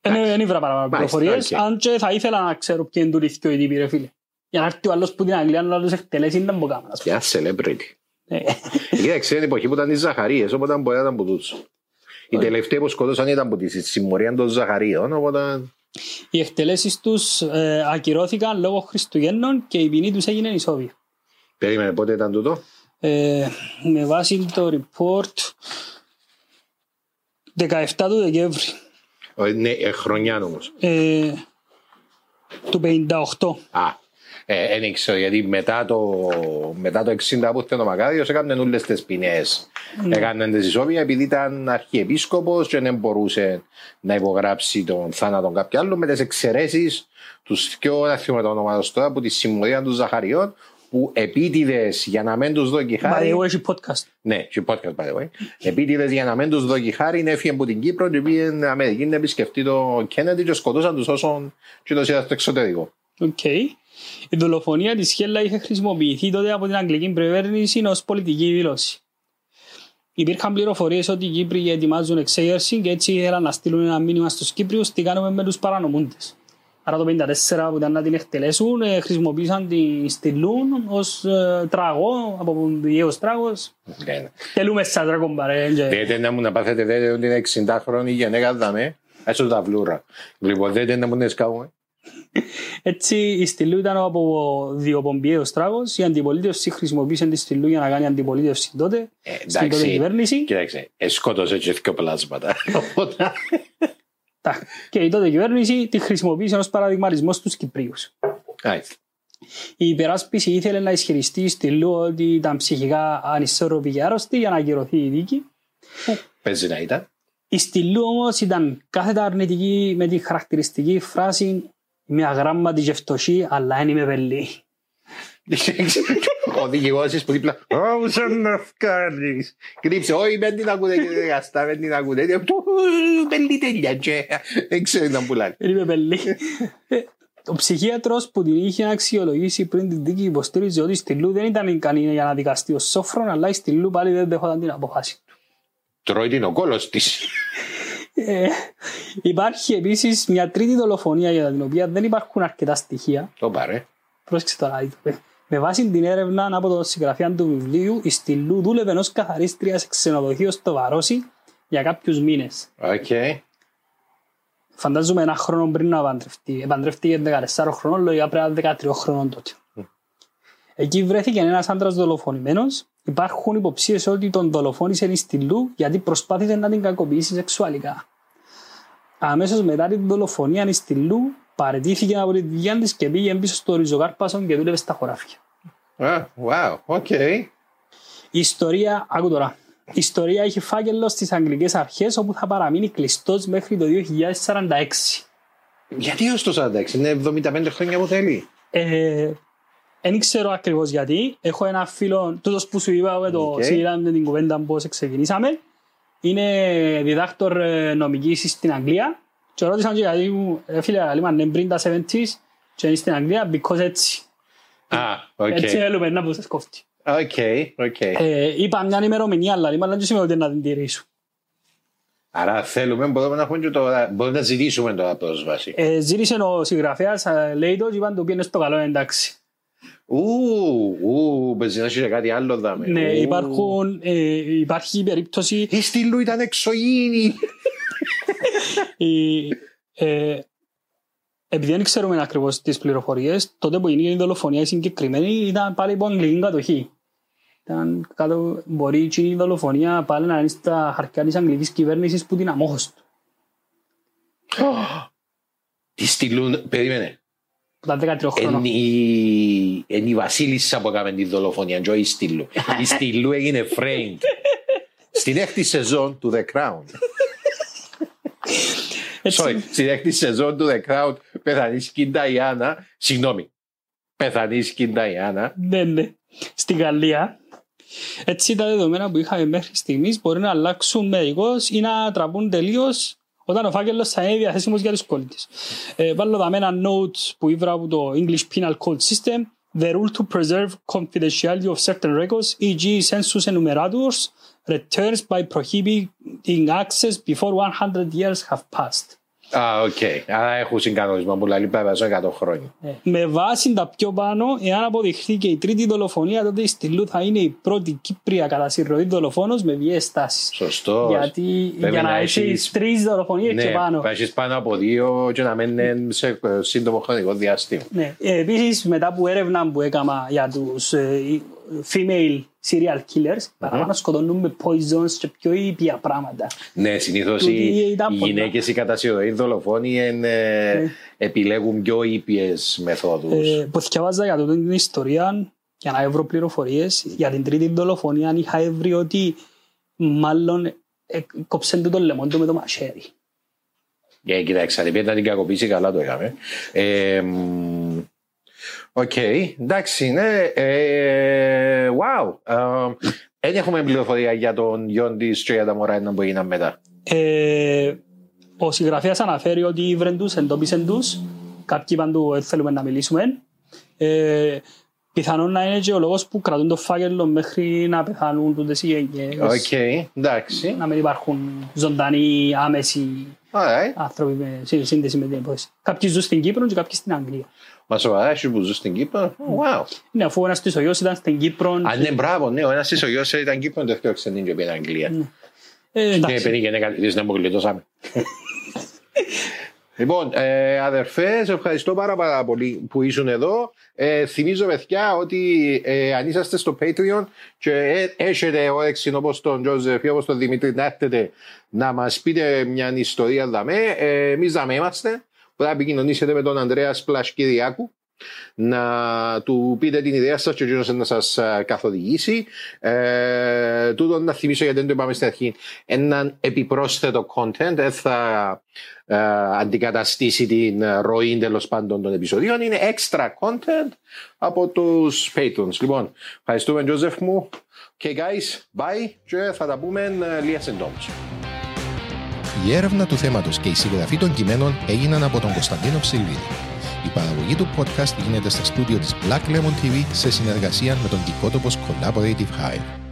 Δεν ήβρα παραπάνω Μάλιστα, πληροφορίες. οκ. Αν και θα ήθελα να ξέρω ποιοι είναι τούτοι οι τύποι ρε φίλε. Για να έρθει ο άλλος που την Αγγλία να τους εκτελέσει δεν μπορεί να Πια celebrity. Ε, Κοίταξε, είναι εποχή που ήταν οι Ζαχαρίες, οπότε μπορεί να ήταν από τους. Οι τελευταίοι που σκότωσαν ήταν από τη συμμορία των Ζαχαρίων, οπότε... Οι εκτελέσεις τους ε, ακυρώθηκαν λόγω Χριστουγέννων και η ποινή τους έγινε ισόβια. Περίμενε, πότε ήταν τούτο; Ε, με βάση το report 17 του Δεκέμβρη Ε, Ναι, ε, χρονιά όμως. ε, του 58. Α, ε, δεν ξέρω, γιατί μετά το, μετά το 60 που ήταν ο Μακάριος έκαναν όλες τις ποινές. Έκαναν τις ισόβια επειδή ήταν αρχιεπίσκοπος και δεν μπορούσε να υπογράψει τον θάνατο κάποιου άλλου με τις εξαιρέσεις τους πιο να θυμάμαι το όνομα τους τώρα από τη συμμορία των Ζαχαριών που επίτηδες για να μην τους δω και Μα χάρη εγώ έχει podcast. Ναι, και podcast by the way. Επίτηδες για να μην τους δω και χάρη έφυγε από την Κύπρο και πήγε Αμερική να επισκεφτεί το Κέννεντι και σκοτώσαν τους όσων και το είδαν στο εξωτερικό. Οκ. Η δολοφονία της Χέλλα είχε χρησιμοποιηθεί τότε από την Αγγλική κυβέρνηση ως πολιτική δήλωση. Υπήρχαν πληροφορίες ότι οι Κύπροι ετοιμάζουν εξέγερση και έτσι ήθελαν να στείλουν ένα μήνυμα στους Κύπριους τι κάνουμε με τους παρανομούντες. Άρα το 1954 που ήταν να την εκτελέσουν, ε, χρησιμοποίησαν τη στυλούν ως ε, τραγό, από διέος τράγος. Ναι. Τελούμε σαν τράγο μπαρέ. και- Δεν να μου να πάθετε δεν ότι είναι 60 χρόνια η γενέκα δαμε, έσω τα βλούρα. Λοιπόν, δεν να μου να σκάουμε. Έτσι η στυλού ήταν από διοπομπιέο τράγο. Η αντιπολίτευση χρησιμοποίησε τη στυλού για να κάνει αντιπολίτευση τότε. στην τότε κυβέρνηση. κοίταξε, εσκότωσε και δύο πλάσματα. *laughs* Οπότε, Τα- Και η τότε κυβέρνηση τη χρησιμοποίησε ως παραδειγματισμός στους Κυπρίους. άιθ. Η υπεράσπιση ήθελε να ισχυριστεί στη Λου ότι ήταν ψυχικά ανισόρροπη και άρρωστη για να ακυρωθεί η δίκη. Παίζει να ήταν; Η Στυλού όμως ήταν κάθετα αρνητική με τη χαρακτηριστική φράση Μια γράμματη και φτωχή, αλλά δεν είμαι πελή. Ο δικηγόρος που δίπλα «Ω, σαν να βγάλεις». Κρύψε, όχι, δεν την ακούτε κύριε Γαστά, δεν την ακούτε. Ε, του, Πελή τέλεια και δεν ξέρω τι να πουλάει. Δεν είμαι πελή. Ε, Ο ψυχίατρος που την είχε αξιολογήσει πριν την δίκη υποστήριζε ότι η Στυλού δεν ήταν ικανή για να δικαστεί ως σόφρον, αλλά η Στυλού πάλι δεν δέχονταν την αποφάση του. Τρώει την ο κόλος της. Ε, υπάρχει επίσης μια τρίτη δολοφονία για την οποία δεν υπάρχουν αρκετά στοιχεία. Το πάρε. Πρόσεξε τώρα. ε, Με βάση την έρευνα από τον συγγραφέα του βιβλίου, η Στυλλού δούλευε ως καθαρίστρια σε ξενοδοχείο στο Βαρόσι για κάποιους μήνες. Οκ. Φαντάζομαι ένα χρόνο πριν να παντρευτεί. Επαντρεύτηκε 14 χρονών, λογικά πρέπει να είναι 13 χρονών τότε. Εκεί βρέθηκε ένας άντρας δολοφονημένος. Υπάρχουν υποψίες ότι τον δολοφόνησε η Στυλλού γιατί προσπάθησε να την κακοποιήσει σεξουαλικά. Αμέσως μετά την δολοφονία η Στυλλού παραιτήθηκε από τη δουλειά της και πήγε πίσω στο Ριζοκάρπασο και δούλευε στα χωράφια. Α, wow, οκ. Η ιστορία, άκου τώρα, η ιστορία έχει φάκελο στις αγγλικές αρχές όπου θα παραμείνει κλειστός μέχρι το 2046. Γιατί ως το 46, είναι 75 χρόνια που θέλει. Ε, δεν ξέρω ακριβώς γιατί. Έχω ένα φίλο, τούτος που σου είπα με το Οκ. okay. με την κουβέντα πώς ξεκινήσαμε. Είναι διδάκτωρ ε, νομικής στην Αγγλία. Και ρώτησαν και γιατί μου, ε, φίλε, λέει, μα είναι πριν τα 70s και είναι στην Αγγλία, because έτσι. Α, οκ. Έτσι θέλουμε να πω κόφτη. Οκ, οκ. Ε, είπα μια ημερομηνία, αλλά είπα να σημαίνει ότι να την τηρήσω. Άρα θέλουμε, μπορούμε να έχουμε και τώρα, μπορούμε να ζητήσουμε τώρα πρόσβαση. Ε, ζήτησε ο συγγραφέας, ε, λέει το, και είπαν του πήγαινε στο καλό, εντάξει. Ου, ου, παίζει να έχει κάτι άλλο δάμε. Ναι, Ου. υπάρχουν, ε, υπάρχει περίπτωση Η στήλου ήταν εξωγήινη. η, ε, επειδή δεν ξέρουμε ακριβώς τις πληροφορίες, τότε που γίνει η δολοφονία η συγκεκριμένη ήταν πάλι υπό αγγλική κατοχή. Ήταν κάτω, μπορεί η δολοφονία πάλι να είναι στα χαρτιά της αγγλικής κυβέρνησης που την αμόχωστο. Τι στήλου, περίμενε. Που ήταν 13 χρόνων. Είναι η, είναι η βασίλισσα που έκαμε τη δολοφονία, και όχι η στήλου. η στήλου έγινε framed. Στην έκτη σεζόν του The Crown. Έτσι, Sorry, στην έκτη σεζόν του The Crown πεθανίσκει η Νταϊάννα. Συγγνώμη. Πεθανίσκει η Νταϊάννα. ναι, ναι. Στην Γαλλία. Έτσι τα δεδομένα που είχαμε μέχρι στιγμής μπορεί να αλλάξουν μερικώς ή να τραπούν τελείως όταν ο φάκελο θα είναι διαθέσιμο για του πολίτε. Ε, βάλω εδώ ένα note που ήβρα από το English Penal Code System. The rule to preserve confidentiality of certain records, e.g. census enumerators, returns by prohibiting access before 100 years have passed. Α, οκ. Άρα έχουσιν κανονισμό που λέει πέρα 100 χρόνια. Ε, Με βάση τα πιο πάνω, εάν αποδειχθεί και η τρίτη δολοφονία, τότε η Στυλλού θα είναι η πρώτη Κύπρια κατά συρροή δολοφόνος με βίαιες στάσεις. Σωστό. Γιατί Πρέπει για να να έχεις έχεις- τρεις δολοφονίες Ναι, και πάνω. θα έχεις πάνω από δύο και να μένουν σε ε, σύντομο χρονικό διάστημα. Ναι. Ε, επίσης, μετά από έρευνα που έκανα για τους ε, female serial killers, παραπάνω σκοτώνουν με poisons και πιο ήπια πράγματα. Ναι, συνήθως Τούτη οι, ήταν οι πολλά. γυναίκες οι κατά συρροή δολοφόνοι είναι, Ναι. επιλέγουν πιο ήπιες μεθόδους. Ε, που θυκευάζα για τούτη την ιστορία, για να βρω πληροφορίες, για την τρίτη δολοφονία είχα βρει ότι μάλλον ε, κόψεν του το λαιμό του με το μαχαίρι. Ε, κοιτάξτε, αν να την κακοποίηση, καλά το έκαμε. Ε, μ, Οκ, εντάξει, ναι. Ε, wow. Ε, Δεν έχουμε πληροφορία για τον γιον της και για τα μωρά που έγιναν μετά. Ε, ο συγγραφέας αναφέρει ότι βρεν τους, εντόπισεν τους, κάποιοι είπαν του «Ε, θέλουμε να μιλήσουμε. Ε, πιθανόν να είναι και ο λόγος που κρατούν το φάκελο μέχρι να πεθάνουν τούτες οι γενιές. Οκ, εντάξει. Να μην υπάρχουν ζωντανοί, άμεσοι Alright. άνθρωποι με σύνδεση- σύνδεση με την υπόθεση. Κάποιοι ζουν στην Κύπρο και κάποιοι στην Αγγλία. Μα σοβαρά, εσύ που ζουν στην Κύπρο. Wow. Ναι, αφού ένας της ο γιος ήταν στην Κύπρο. Αν ναι, μπράβο, ναι, ο ένας της ο γιος ήταν Κύπρο, το δεύτερο ξενήν και πήγαινε Αγγλία. Ε, Ναι, εντάξει. παιδί και είναι να μου γλιτώσαμε. *laughs* Λοιπόν, ε, αδερφές, σε ευχαριστώ πάρα, πάρα πολύ που ήσουν εδώ. Ε, θυμίζω, παιδιά, ότι ε, αν είσαστε στο Patreon και ε, έχετε όρεξη όπως τον Τζόζεφ ή όπως τον Δημήτρη να έρθετε να μας πείτε μια ιστορία δαμέ, ε, εμείς δαμέ είμαστε. Πρέπει να επικοινωνήσετε με τον Ανδρέας Σπλασκυριάκου να του πείτε την ιδέα σας και ο εκείνος να σας α, καθοδηγήσει. Ε, τούτο να θυμίσω γιατί δεν το είπαμε στην αρχή. Έναν επιπρόσθετο content δεν θα ε, αντικαταστήσει την ε, ροή τέλος πάντων των επεισοδίων. Είναι extra content από τους patrons. Λοιπόν, ευχαριστούμε Τζόζεφ μου. Και guys, bye και θα τα πούμε ε, λίγα συντόμως. Η έρευνα του θέματος και η συγγραφή των κειμένων έγιναν από τον Κωνσταντίνο Ψιλβίδη. Η παραγωγή του podcast γίνεται στα στούντιο της Black Lemon TV σε συνεργασία με τον Δικότοπος Collaborative Hire.